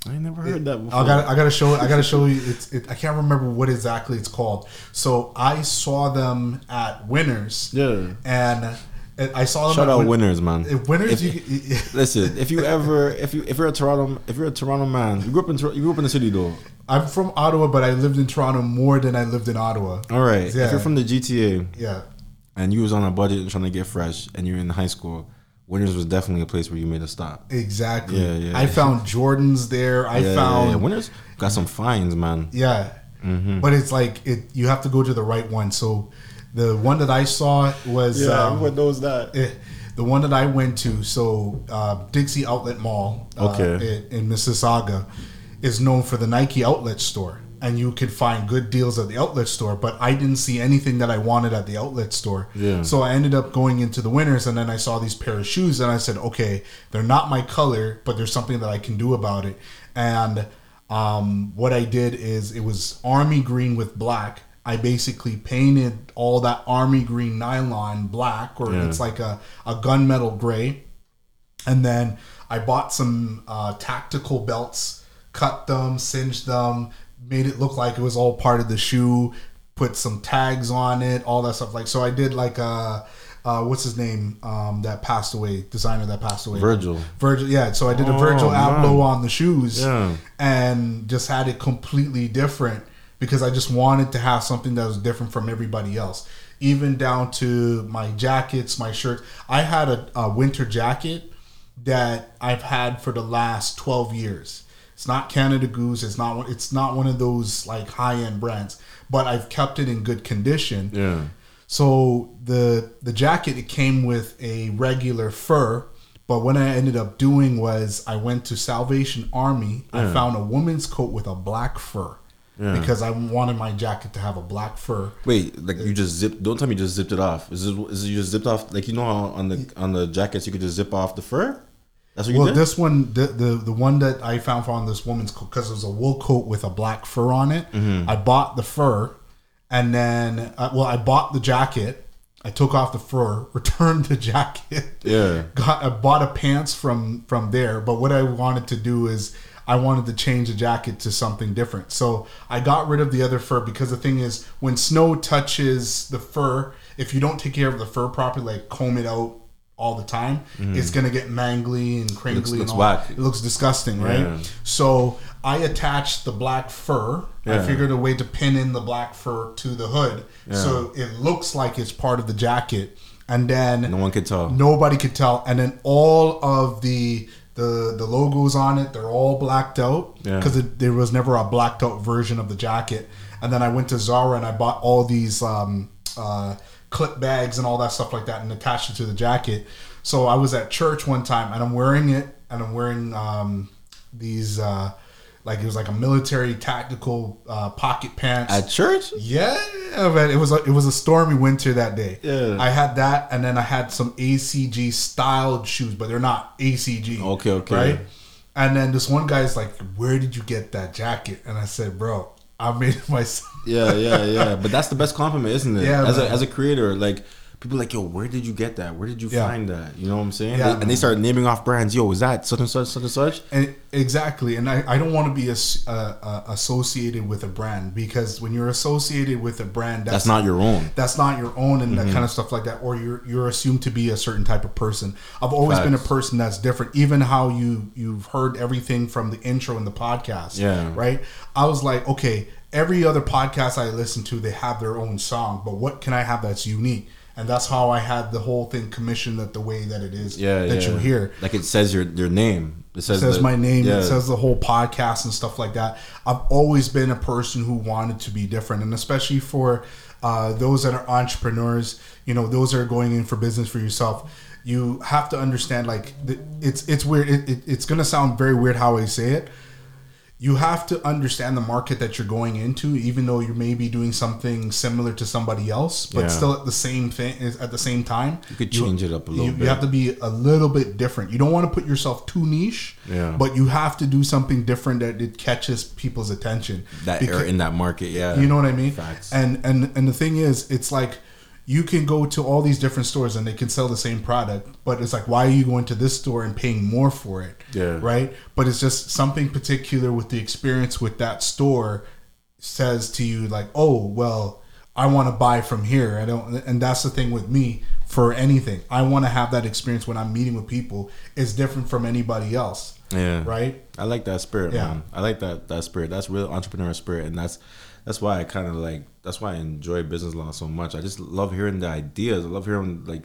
I never heard that before. I got, I got to show it. I got to show you. It's, it, I can't remember what exactly it's called. So I saw them at Winners, Yeah. and I saw them. Shout out Win- winners, man. If Winners, If- you, you, [laughs] Listen, if you ever, if you, if you're a Toronto, if you're a Toronto man, you grew up in, you grew up in the city though. I'm from Ottawa, but I lived in Toronto more than I lived in Ottawa. All right. Yeah. If you're from the GTA Yeah, and you was on a budget and trying to get fresh, and you're in high school, Winners was definitely a place where you made a stop. exactly. Yeah, yeah. I found Jordans there. I yeah, found yeah, yeah. Winners got some fines, man. Yeah. Mm-hmm. But it's like it you have to go to the right one. So the one that I saw was yeah. um, knows that? eh, the one that I went to. So uh, Dixie Outlet Mall, uh, Okay. in, in Mississauga, is known for the Nike outlet store, and you could find good deals at the outlet store. But I didn't see anything that I wanted at the outlet store. Yeah. So I ended up going into the winners, and then I saw these pair of shoes, and I said, okay, they're not my color, but there's something that I can do about it. And um, what I did is it was army green with black. I basically painted all that army green nylon black, or Yeah. it's like a, a gunmetal gray. And then I bought some uh, tactical belts, cut them, singed them, made it look like it was all part of the shoe, put some tags on it, all that stuff. Like so, I did like a. Uh, what's his name? Um, that passed away, designer that passed away. Virgil. Virgil, yeah. So I did a Oh, Virgil man. Abloh on the shoes, Yeah. and just had it completely different because I just wanted to have something that was different from everybody else. Even down to my jackets, my shirts. I had a, a winter jacket that I've had for the last twelve years. It's not Canada Goose. It's not. one- It's not one of those like high end brands, but I've kept it in good condition. Yeah. So the the jacket it came with a regular fur, but what I ended up doing was I went to Salvation Army. I found a woman's coat with a black fur Yeah. because I wanted my jacket to have a black fur. Wait, like you just zipped? Don't tell me you just zipped it off. Is it? Is it you just zipped off? Like you know how on the on the jackets you could just zip off the fur? That's what you Well, did. this one, the, the the one that I found on this woman's coat, because it was a wool coat with a black fur on it. Mm-hmm. I bought the fur, and then uh, well, I bought the jacket. I took off the fur, [laughs] returned the jacket. Yeah. got I bought a pants from from there. But what I wanted to do is I wanted to change the jacket to something different. So I got rid of the other fur because the thing is when snow touches the fur, if you don't take care of the fur properly, like comb it out all the time, it's gonna get mangly and crinkly Mm-hmm. looks and all. whack. It looks disgusting, right? Yeah. So I attached the black fur. I figured a way to pin in the black fur to the hood, so it looks like it's part of the jacket, and then No one could tell. Nobody could tell. And then all of the the the logos on it, they're all blacked out Yeah. because there was never a blacked out version of the jacket. And then I went to Zara and I bought all these um, uh, clip bags and all that stuff like that and attached it to the jacket. So I was at church one time and I'm wearing it and I'm wearing um, these uh, like it was like a military tactical uh, pocket pants. At church? Yeah, man. It was a, it was a stormy winter that day. Yeah. I had that, and then I had some ACG styled shoes, but they're not ACG. Okay, okay. Right. And then this one guy's like, "Where did you get that jacket?" And I said, "Bro, I made it [laughs] myself." Yeah, yeah, yeah. But that's the best compliment, isn't it? Yeah, As a as a creator, like people are like, yo, where did you get that? Where did you Yeah. find that? You know what I'm saying? Yeah, They- and they start naming off brands. Yo, is that such and such, such and such? And exactly, and I, I don't want to be as, uh, uh, associated with a brand because when you're associated with a brand, that's, That's not your own. that's not your own and Mm-hmm. that kind of stuff like that or you're you're assumed to be a certain type of person i've always been a person that's different even how you you've heard everything from the intro in the podcast Yeah. right i was like okay every other podcast i listen to they have their own song but what can i have that's unique and that's how i had the whole thing commissioned that the way that it is Yeah, that yeah. you hear Like it says your your name. It says, it says the- my name Yeah. it says the whole podcast and stuff like that i've always been a person who wanted to be different and especially for uh, those that are entrepreneurs you know those that are going in for business for yourself you have to understand like it's it's weird it, it, it's gonna sound very weird how i say it you have to understand the market that you're going into even though you may be doing something similar to somebody else but Yeah. still at the same thing at the same time You could change it up a little you, bit. you have to be a little bit different. You don't want to put yourself too niche, Yeah. but you have to do something different that it catches people's attention. that Because- are in that market. Yeah, you know what I mean? Facts. And and and the thing is, it's like you can go to all these different stores and they can sell the same product, but it's like why are you going to this store and paying more for it? Yeah. Right? But it's just something particular with the experience with that store says to you like, "Oh, well, I want to buy from here." I don't and that's the thing with me for anything. I want to have that experience when I'm meeting with people. It's different from anybody else. yeah. Right? I like that spirit, Yeah. man. I like that that spirit. That's real entrepreneur spirit, and that's that's why I kind of like. That's why I enjoy business law so much. I just love hearing the ideas. I love hearing like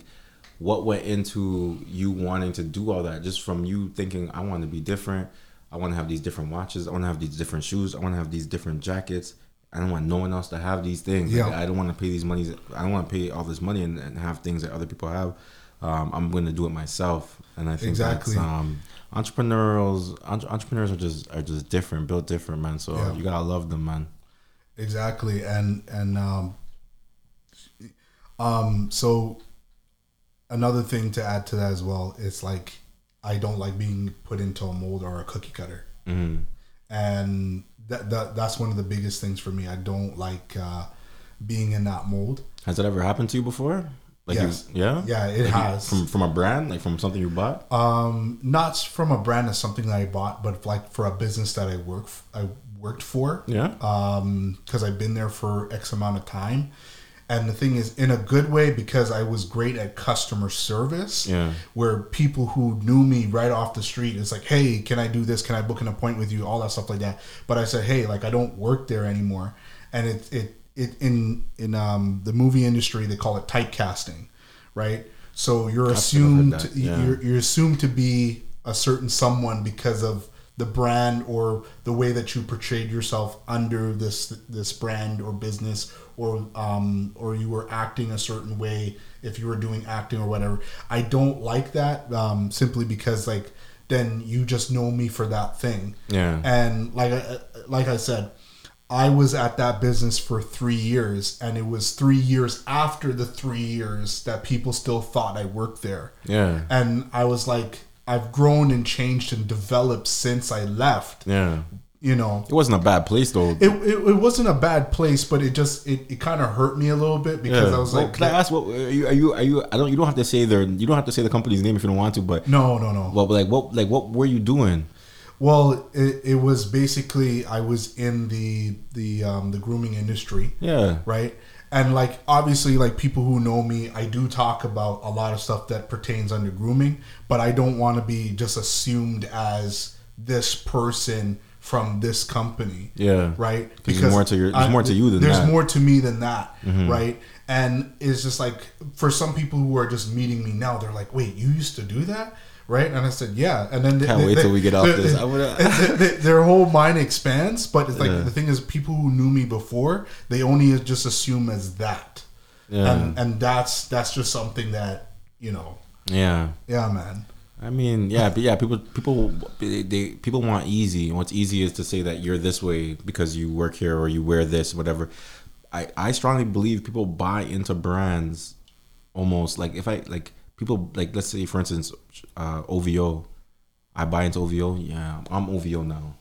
what went into you wanting to do all that. Just from you thinking, I want to be different. I want to have these different watches. I want to have these different shoes. I want to have these different jackets. I don't want no one else to have these things. Like, Yeah. I don't want to pay these monies. I don't want to pay all this money and, and have things that other people have. Um, I'm going to do it myself, and I think Exactly. that's um, entrepreneurs. Entre- entrepreneurs are just are just different, built different, man. So Yeah. you gotta love them, man. Exactly, and and um, um, so another thing to add to that as well, it's like I don't like being put into a mold or a cookie cutter, Mm. and that, that that's one of the biggest things for me. I don't like uh, being in that mold. Has that ever happened to you before? Like Yes. you, yeah, Yeah, it Like you- has. from from a brand, like from something you bought. Um, not from a brand as something that I bought, but like for a business that I work f- I worked for. Yeah, um because I've been there for X amount of time. And the thing is, in a good way, because I was great at customer service, Yeah. where people who knew me right off the street, it's like, hey, can I do this? Can I book an appointment with you? All that stuff like that. But I said, hey, like I don't work there anymore. And it it it in in um the movie industry they call it typecasting, right? So you're I've assumed yeah. you're you're assumed to be a certain someone because of the brand or the way that you portrayed yourself under this this brand or business or um or you were acting a certain way if you were doing acting or whatever i don't like that um simply because like then you just know me for that thing Yeah. and like I, like i said I was at that business for three years, and it was three years after the three years that people still thought I worked there. yeah, And I was like, I've grown and changed and developed since I left. yeah. You know, It wasn't a bad place though. it, it, it wasn't a bad place, but it just it, it kind of hurt me a little bit because I was Well, like, can I ask what are you? Are you? Are you? I don't. You don't have to say their. You don't have to say the company's name if you don't want to. But no, no, no. what? Like what? Like what were you doing? Well, it, it was basically I was in the the um, the grooming industry. Yeah. right? And like obviously like people who know me i do talk about a lot of stuff that pertains under grooming but i don't want to be just assumed as this person from this company Yeah. right There's more to your- there's more to you than there's that. Mm-hmm. more to me than that right and it's just like for some people who are just meeting me now they're like wait you used to do that right and i said yeah and then Can't wait till we get off this. I would- th- th- their whole mind expands but it's like Yeah. the thing is people who knew me before they only just assume as that Yeah. and and that's that's just something that you know Yeah. yeah man I mean, yeah, but yeah, people, people, they, they, people want easy. And what's easy is to say that you're this way because you work here or you wear this, whatever. I, I strongly believe people buy into brands almost like if I like people like let's say for instance, uh, OVO. I buy into OVO. Yeah, I'm OVO now.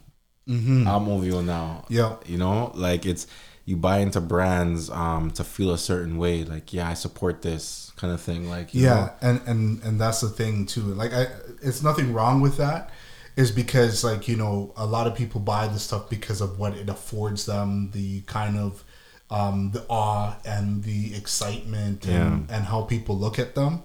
I'm OVO now. Yeah. you know, like it's you buy into brands um to feel a certain way. Like yeah, I support this kind of thing. Like you yeah know? and and and that's the thing too like i it's nothing wrong with that is because like you know a lot of people buy this stuff because of what it affords them the kind of um the awe and the excitement and and how people look at them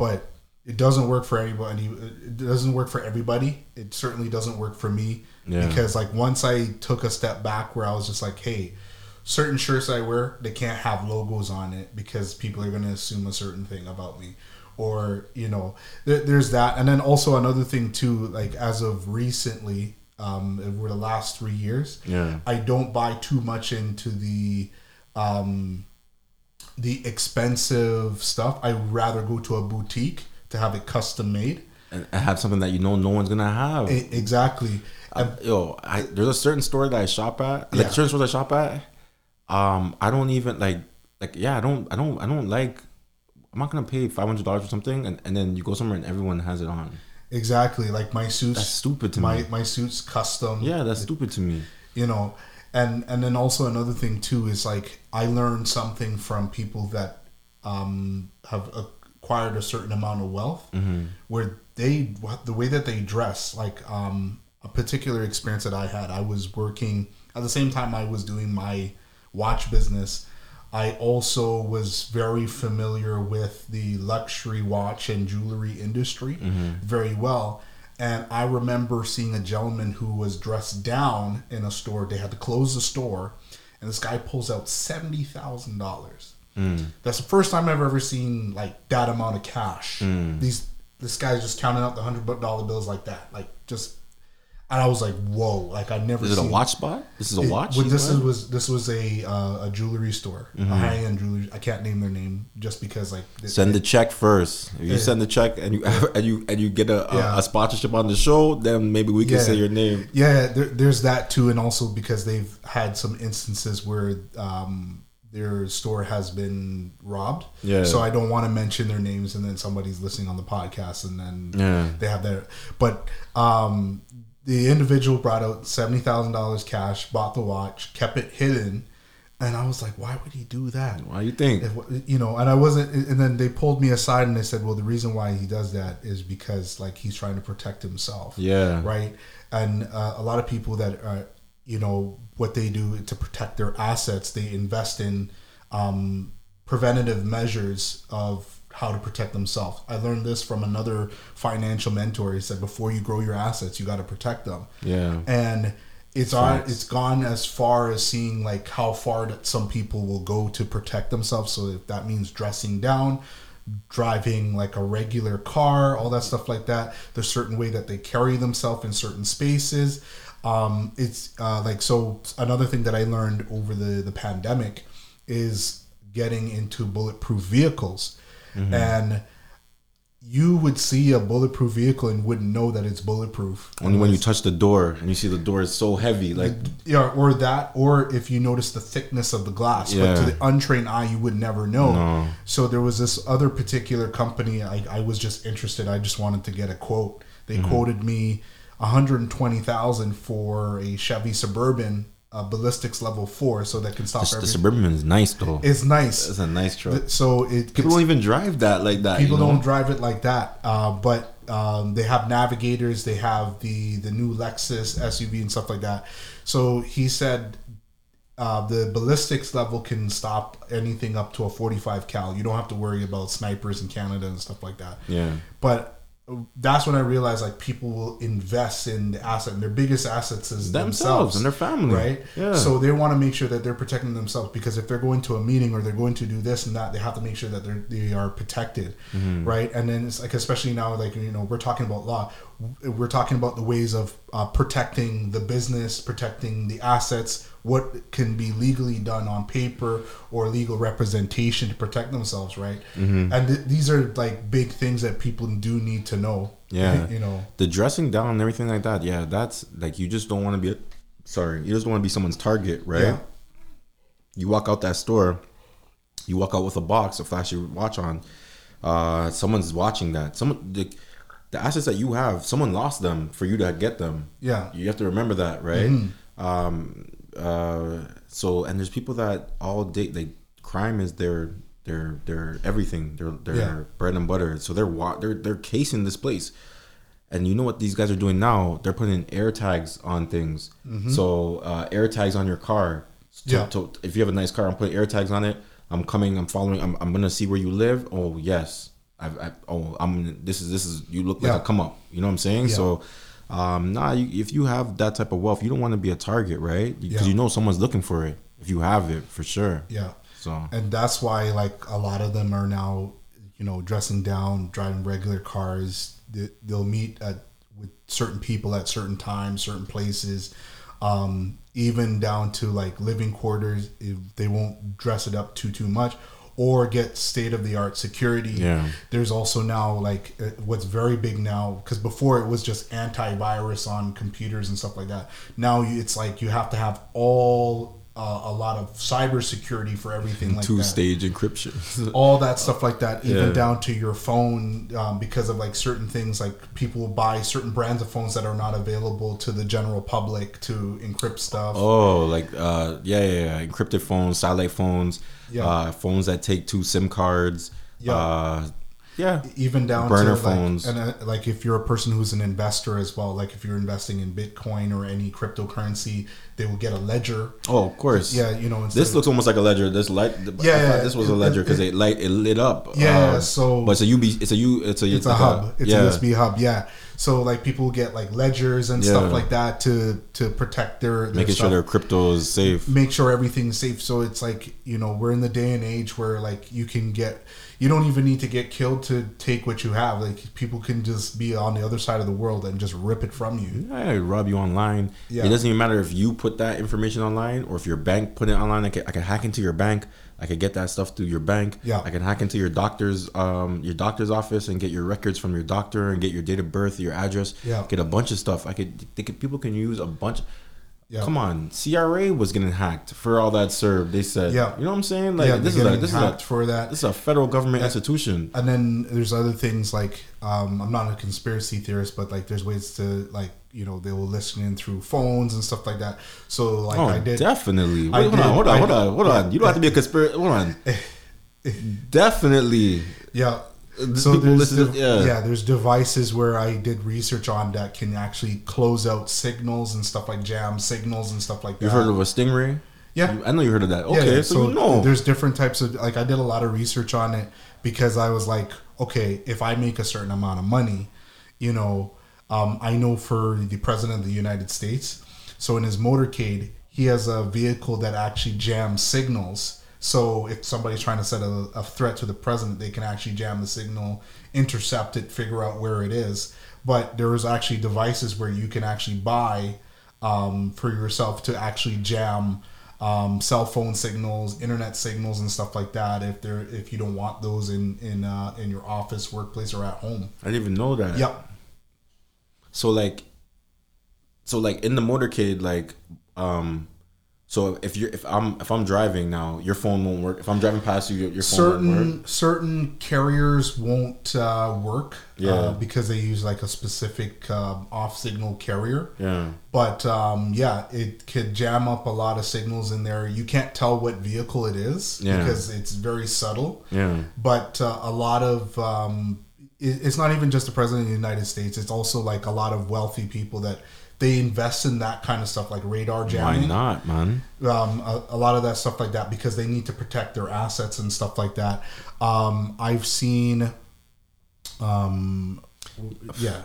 but it doesn't work for anybody it doesn't work for everybody it certainly doesn't work for me Yeah. because like once i took a step back where i was just like hey certain shirts I wear, they can't have logos on it because people are going to assume a certain thing about me. Or, you know, there, there's that. And then also another thing, too, like as of recently, um, over the last three years, Yeah. I don't buy too much into the. Um, the expensive stuff, I'd rather go to a boutique to have it custom made. and have something that you know no one's gonna have. E- exactly. And yo, I there's a certain store that I shop at, like Yeah. certain stores I shop at. Um, I don't even like like yeah, I don't I don't I don't like. I'm not gonna pay five hundred dollars for something, and, and then you go somewhere and everyone has it on. exactly, like my suits. That's stupid to my me. my suits custom. Yeah, that's stupid to me. you know and and then also another thing too is like i learned something from people that um have acquired a certain amount of wealth where they the way that they dress like um a particular experience that i had i was working at the same time i was doing my watch business i also was very familiar with the luxury watch and jewelry industry very well. And I remember seeing a gentleman who was dressed down in a store. They had to close the store, and this guy pulls out seventy thousand dollars. Mm. That's the first time I've ever seen like that amount of cash. Mm. These this guy's just counting out the hundred dollar bills like that, like just. And I was like, "Whoa!" Like I've never. Is it a watch spot? This is a watch. well, this is, was this was a uh, a jewelry store, a high end jewelry. I can't name their name just because like it- Send the check first. If you send the check and you [laughs] and you and you get a, a, Yeah. a sponsorship on the show, then maybe we can Yeah. say your name. Yeah, there, there's that too, and also because they've had some instances where um, their store has been robbed. Yeah. So I don't want to mention their names, and then somebody's listening on the podcast, and then Yeah. they have their. But um, the individual brought out seventy thousand dollars cash, bought the watch, kept it hidden, and I was like, why would he do that? Why you think? If, you know, and I wasn't, and then they pulled me aside and they said, well, the reason why he does that is because like he's trying to protect himself Yeah. right? And uh, a lot of people that are, you know, what they do to protect their assets, they invest in um, preventative measures of how to protect themselves. I learned this from another financial mentor. He said, before you grow your assets, you got to protect them. Yeah. And it's on, it's gone as far as seeing like how far that some people will go to protect themselves. So if that means dressing down, driving like a regular car, all that stuff like that. There's certain way that they carry themselves in certain spaces. Um, it's uh, like so. Another thing that I learned over the the pandemic is getting into bulletproof vehicles, and you would see a bulletproof vehicle and wouldn't know that it's bulletproof. Only when you touch the door and you see the door is so heavy, like yeah, or that, or if you notice the thickness of the glass. But to the untrained eye, you would never know. No. So there was this other particular company. I, I was just interested. I just wanted to get a quote. They Mm-hmm. quoted me one hundred twenty thousand for a Chevy Suburban uh, ballistics level four, so that can stop the, the Suburban is nice though. it's nice. It's a nice truck. So it People don't even drive that like that. people you know? don't drive it like that uh, but um, they have navigators they have the the new lexus suv and stuff like that so he said uh, the ballistics level can stop anything up to a 45 cal. You don't have to worry about snipers in Canada and stuff like that. Yeah. But that's when I realized like people will invest in the asset, and their biggest assets is Themselves themselves, and their family. right? Yeah. So they want to make sure that they're protecting themselves because if they're going to a meeting or they're going to do this and that, they have to make sure that they're they are protected, Mm-hmm. right? And then it's like especially now, like you know, we're talking about law. We're talking about the ways of uh, protecting the business, protecting the assets, what can be legally done on paper or legal representation to protect themselves, right? Mm-hmm. And th- these are like big things that people do need to know. Yeah. [laughs] you know. the dressing down and everything like that. Yeah, that's like you just don't want to be. A, sorry, you just want to be someone's target, right? Yeah. You walk out that store, you walk out with a box, a flashy watch on. Uh, someone's watching that. Someone the, the assets that you have, someone lost them for you to get them. Yeah. you have to remember that, right? Mm-hmm. Um, uh, so and there's people that all day like crime is their their their everything, their their Yeah. bread and butter. So they're wa- they're they're casing this place. And you know what these guys are doing now? They're putting air tags on things. So uh, air tags on your car. To- Yeah. to- if you have a nice car, I'm putting air tags on it. I'm coming. I'm following. I'm, I'm gonna see where you live. Oh yes. I've, I, oh I'm. This is this is. You look like Yeah. a come up. You know what I'm saying? Yeah. So, um, nah. You, if you have that type of wealth, you don't want to be a target, right? Because Yeah. you know someone's looking for it. If you have it, for sure. Yeah. So and that's why like a lot of them are now you know dressing down driving regular cars They- they'll meet at with certain people at certain times certain places um, even down to like living quarters if they won't dress it up too too much or get state of the art security Yeah. there's also now like uh, what's very big now because before it was just antivirus on computers and stuff like that now it's like you have to have all uh, a lot of cybersecurity for everything like two-stage encryption. [laughs] all that stuff like that even Yeah. down to your phone um, because of like certain things like people will buy certain brands of phones that are not available to the general public to encrypt stuff Oh, like uh, yeah, yeah, yeah, encrypted phones, satellite phones, Yeah. uh, phones that take two SIM cards. Yeah. Yeah. even down Burner to like, and uh, like if you're a person who's an investor as well like if you're investing in bitcoin or any cryptocurrency they will get a ledger Oh, of course. yeah you know instead This of- looks almost like a ledger. This light, Yeah, yeah, this was a it- ledger it- because it, light it lit up. Yeah, Uh, so- but it's a UB, it's a U, it's a it's a like hub it's yeah. a usb hub yeah so like people get like ledgers and Yeah. stuff like that to to protect their, their making stuff. sure their crypto is safe. make sure everything's safe. So it's like you know we're in the day and age where like you can get you don't even need to get killed to take what you have. Like people can just be on the other side of the world and just rip it from you. I rob you online. Yeah. It doesn't even matter if you put that information online or if your bank put it online. I can, I can hack into your bank. I could get that stuff through your bank. Yeah. I can hack into your doctor's um your doctor's office and get your records from your doctor and get your date of birth, your address. Yeah. Get a bunch of stuff. I could they could people can use a bunch. Yeah. Come on, CRA was getting hacked for all that CERB. They said, Yeah. you know what I'm saying? Like yeah, this is a this is a for that. this is a federal government institution. And then there's other things like um, I'm not a conspiracy theorist, but like there's ways to like you know they will listen in through phones and stuff like that. So like Oh, I did. definitely. I hold did- on, hold on, I- hold on, hold on. You don't have to be a conspiracy. Hold on. [laughs] definitely. Yeah. So people there's yeah. yeah. there's devices where I did research on that can actually close out signals and stuff like jam signals and stuff like that. You've heard of a stingray? Yeah. You- I know you heard of that. Okay, yeah. so, you know. there's different types of like I did a lot of research on it because I was like, okay, if I make a certain amount of money, you know, um, I know for the president of the United States, so in his motorcade, he has a vehicle that actually jams signals. So if somebody's trying to set a, a threat to the president, they can actually jam the signal, intercept it, figure out where it is. But there is actually devices where you can actually buy um, for yourself to actually jam um, cell phone signals, internet signals, and stuff like that. If they're if you don't want those in in uh, in your office, workplace, or at home. I didn't even know that. Yep. So like, so like in the motorcade, like, um, so if you're if I'm if I'm driving now, your phone won't work. If I'm driving past you, your, your phone won't work. Certain certain carriers won't uh, work. Yeah. Uh, because they use like a specific um, off signal carrier. Yeah. But um, yeah, it could jam up a lot of signals in there. You can't tell what vehicle it is Yeah. because it's very subtle. Yeah. but uh, a lot of um, it, it's not even just the president of the United States. It's also like a lot of wealthy people that they invest in that kind of stuff like radar jamming. Why not, man? um, a, a lot of that stuff like that because they need to protect their assets and stuff like that. Um, I've seen, um, yeah.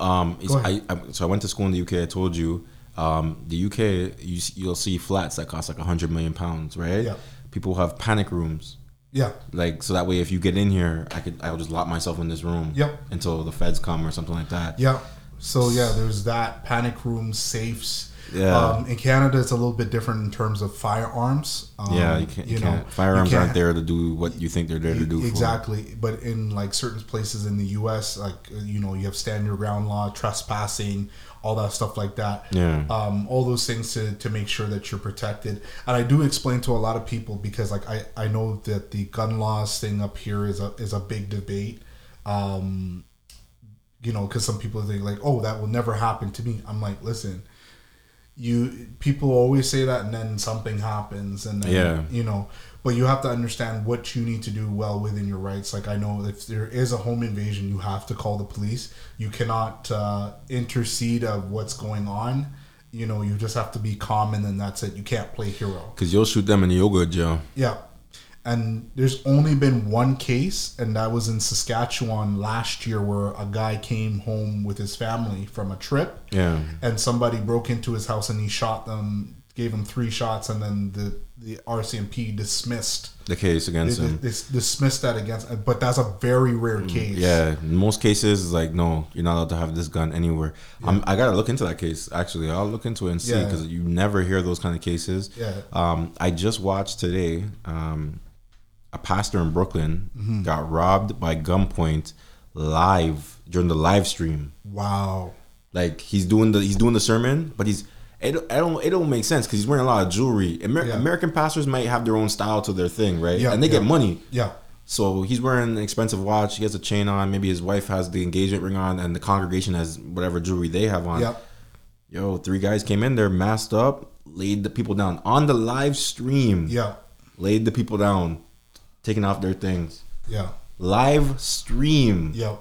Um, I. I so I went to school in the UK. I told you, um, the UK you, you'll see flats that cost like a hundred million pounds, right? Yeah. People have panic rooms, yeah, like so that way if you get in here, I could I'll just lock myself in this room. Yep. Until the feds come or something like that. yeah. So yeah, there's that panic room safes. Yeah. Um, in Canada, it's a little bit different in terms of firearms. Um, Yeah, you can't. You, know, can't. Firearms you aren't can't- there to do what you think they're there to do. For. exactly but in like certain places in the us like uh, you know you have stand your ground law trespassing all that stuff like that Yeah. um, all those things to, to make sure that you're protected and i do explain to a lot of people because like i, I know that the gun laws thing up here is a is a big debate um, you know because some people think like oh that will never happen to me. I'm like listen you people always say that and then something happens and then Yeah. you know but you have to understand what you need to do well within your rights. Like i know if there is a home invasion you have to call the police. You cannot uh, intercede of what's going on. You know you just have to be calm and then that's it. You can't play hero. Cause you'll shoot them and you'll go to jail. yeah and there's only been one case and that was in saskatchewan last year where a guy came home with his family from a trip Yeah. and somebody broke into his house and he shot them, gave him three shots, and then the the RCMP dismissed The case against they, him. they dismissed that against. But that's a very rare case. Mm, Yeah, in most cases, it's like no, you're not allowed to have this gun anywhere. I'm, I gotta look into that case. Actually, I'll look into it and see Yeah. because you never hear those kind of cases. Yeah. Um, I just watched today. Um, a pastor in Brooklyn Mm-hmm. got robbed by gunpoint live during the live stream. Wow. Like he's doing the he's doing the sermon, but he's it, I don't it don't make sense because he's wearing a lot of jewelry. Amer- Yeah. American pastors might have their own style to their thing, right? Yeah, and they get money. Yeah. So he's wearing an expensive watch. He has a chain on. Maybe his wife has the engagement ring on, and the congregation has whatever jewelry they have on. Yeah. Yo, three guys came in there, masked up, laid the people down on the live stream. Yeah. Laid the people down, taking off their things. Yeah. Live stream. Yeah.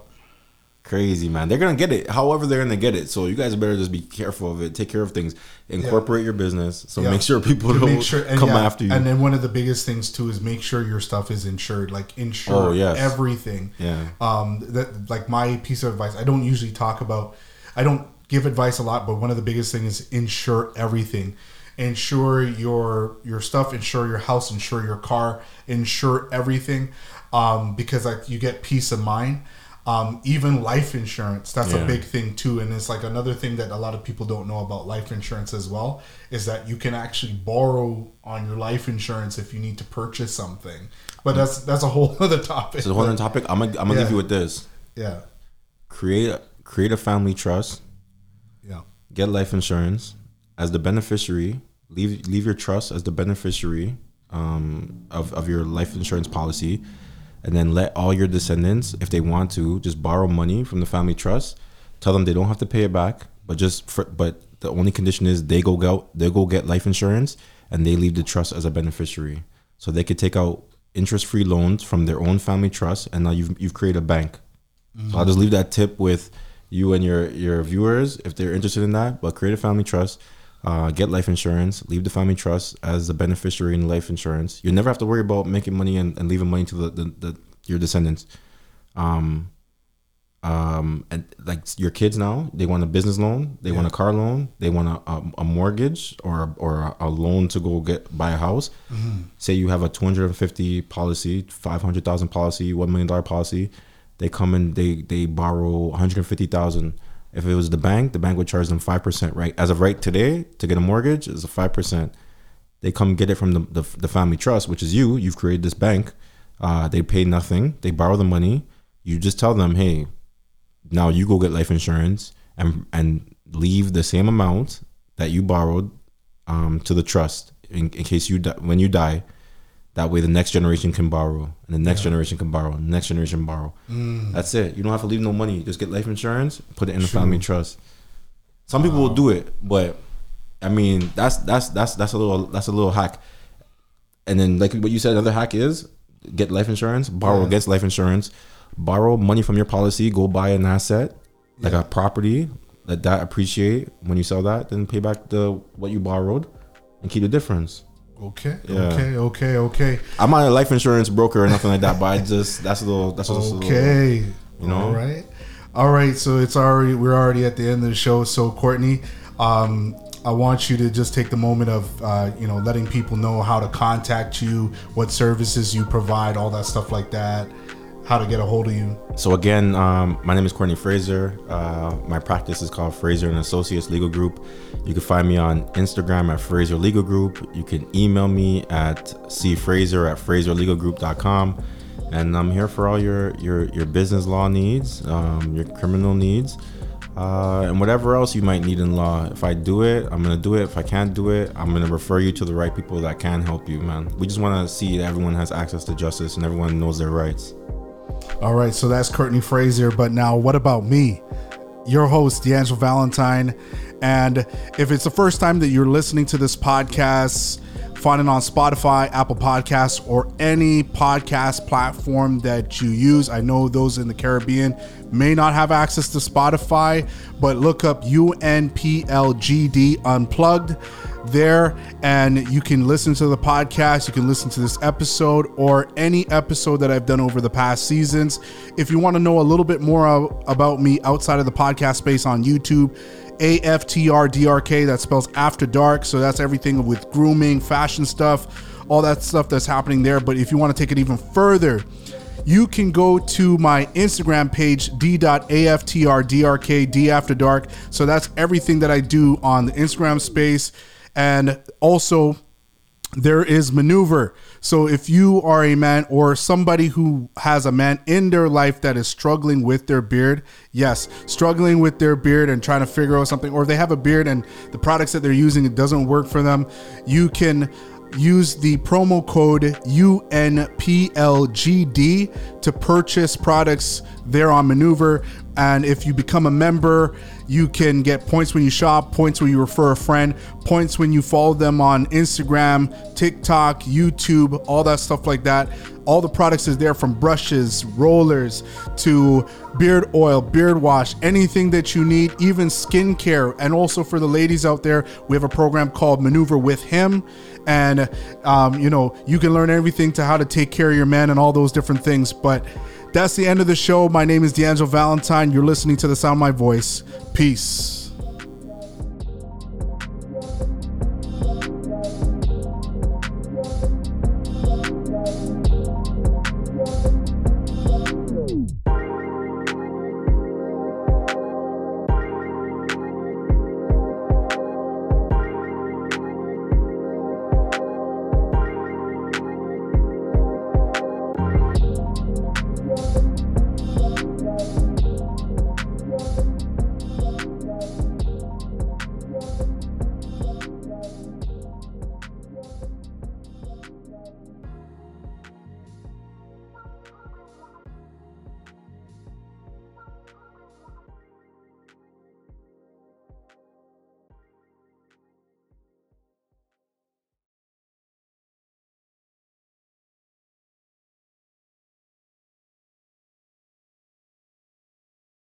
Crazy man. They're gonna get it. However, they're gonna get it. So you guys better just be careful of it. Take care of things. Incorporate your business. So Yeah. make sure people don't make sure, come yeah, after you. And then one of the biggest things too is make sure your stuff is insured. Like insure Oh, yes. everything. Yeah. Um. That like my piece of advice. I don't usually talk about. I don't give advice a lot, but one of the biggest things is insure everything. Insure your your stuff. Insure your house. Insure your car. Insure everything. Um. Because like you get peace of mind. Um, even life insurance, that's a big thing too. And it's like another thing that a lot of people don't know about life insurance as well is that you can actually borrow on your life insurance if you need to purchase something. But that's that's a whole [laughs] other topic. so the whole other topic. I'm gonna I'm gonna Yeah. leave you with this. yeah, Create a, create a family trust. yeah, get life insurance as the beneficiary leave leave your trust as the beneficiary um, of, of your life insurance policy and then let all your descendants if they want to just borrow money from the family trust tell them they don't have to pay it back but just for, but the only condition is they go get they go get life insurance and they leave the trust as a beneficiary so they could take out interest free loans from their own family trust and now you've you've created a bank so I'll just leave that tip with you and your your viewers if they're interested in that. But create a family trust, uh, get life insurance, leave the family trust as the beneficiary in life insurance. You never have to worry about making money and, and leaving money to the, the, the your descendants. Um, um, and like your kids now, they want a business loan, they want a car loan, they want a, a, a mortgage or or a loan to go get buy a house. Say you have a two hundred and fifty policy, five hundred thousand policy, one million dollar policy they come and they they borrow 150,000 if it was the bank the bank would charge them 5% right as of right today to get a mortgage is a 5% they come get it from the, the, the family trust which is you. You've created this bank. Uh, they pay nothing. They borrow the money. You just tell them hey now you go get life insurance and and leave the same amount that you borrowed um, to the trust in, in case you die, when you die that way the next generation can borrow and the next generation can borrow and the next generation borrow. Mm. That's it. You don't have to leave no money. Just get life insurance put it in the family trust. Some people will do it but i mean that's that's that's that's a little that's a little hack. And then like what you said another hack is get life insurance borrow Yeah. against life insurance borrow money from your policy go buy an asset like Yeah. a property let that appreciate. When you sell that, then pay back the what you borrowed and keep the difference. Okay. Yeah. Okay. Okay. Okay. I'm not a life insurance broker or nothing like that, but I [laughs] just that's a little that's just a little, Okay. you know? All right. All right. So it's already we're already at the end of the show. So Courtney, um, I want you to just take the moment of uh, you know letting people know how to contact you, what services you provide, all that stuff like that, how to get a hold of you. So again, um, my name is Courtney Fraser. Uh, my practice is called Fraser and Associates Legal Group. You can find me on Instagram at Fraser Legal Group. You can email me at cfraser at fraserlegalgroup.com. And I'm here for all your your, your business law needs, um, your criminal needs, uh, and whatever else you might need in law. If I do it, I'm gonna do it. If I can't do it, I'm gonna refer you to the right people that can help you, man. We just want to see that everyone has access to justice and everyone knows their rights. All right, so that's Courtney Fraser. But now, what about me, your host, D'Angelo Valentine? And if it's the first time that you're listening to this podcast, find it on Spotify, Apple Podcasts, or any podcast platform that you use. I know those in the Caribbean may not have access to Spotify, but look up UNPLGD Unplugged there and you can listen to the podcast you can listen to this episode or any episode that i've done over the past seasons. If you want to know a little bit more of- about me outside of the podcast space on youtube aftrdrk that spells after dark so that's everything with grooming fashion stuff all that stuff that's happening there. But if you want to take it even further you can go to my Instagram page, d.aftrDRK, D After Dark. So that's everything that I do on the Instagram space. And also, there is maneuver. So if you are a man or somebody who has a man in their life that is struggling with their beard, yes, struggling with their beard and trying to figure out something, or if they have a beard and the products that they're using it doesn't work for them, you can use the promo code UNPLGD to purchase products there on Maneuver. And if you become a member, you can get points when you shop, points when you refer a friend, points when you follow them on Instagram, TikTok, YouTube, all that stuff like that. All the products is there from brushes, rollers to beard oil, beard wash, anything that you need, even skincare. And also for the ladies out there, we have a program called Maneuver with Him. And, um, you know, you can learn everything to how to take care of your man and all those different things. But that's the end of the show. My name is D'Angelo Valentine. You're listening to the sound of my voice. Peace.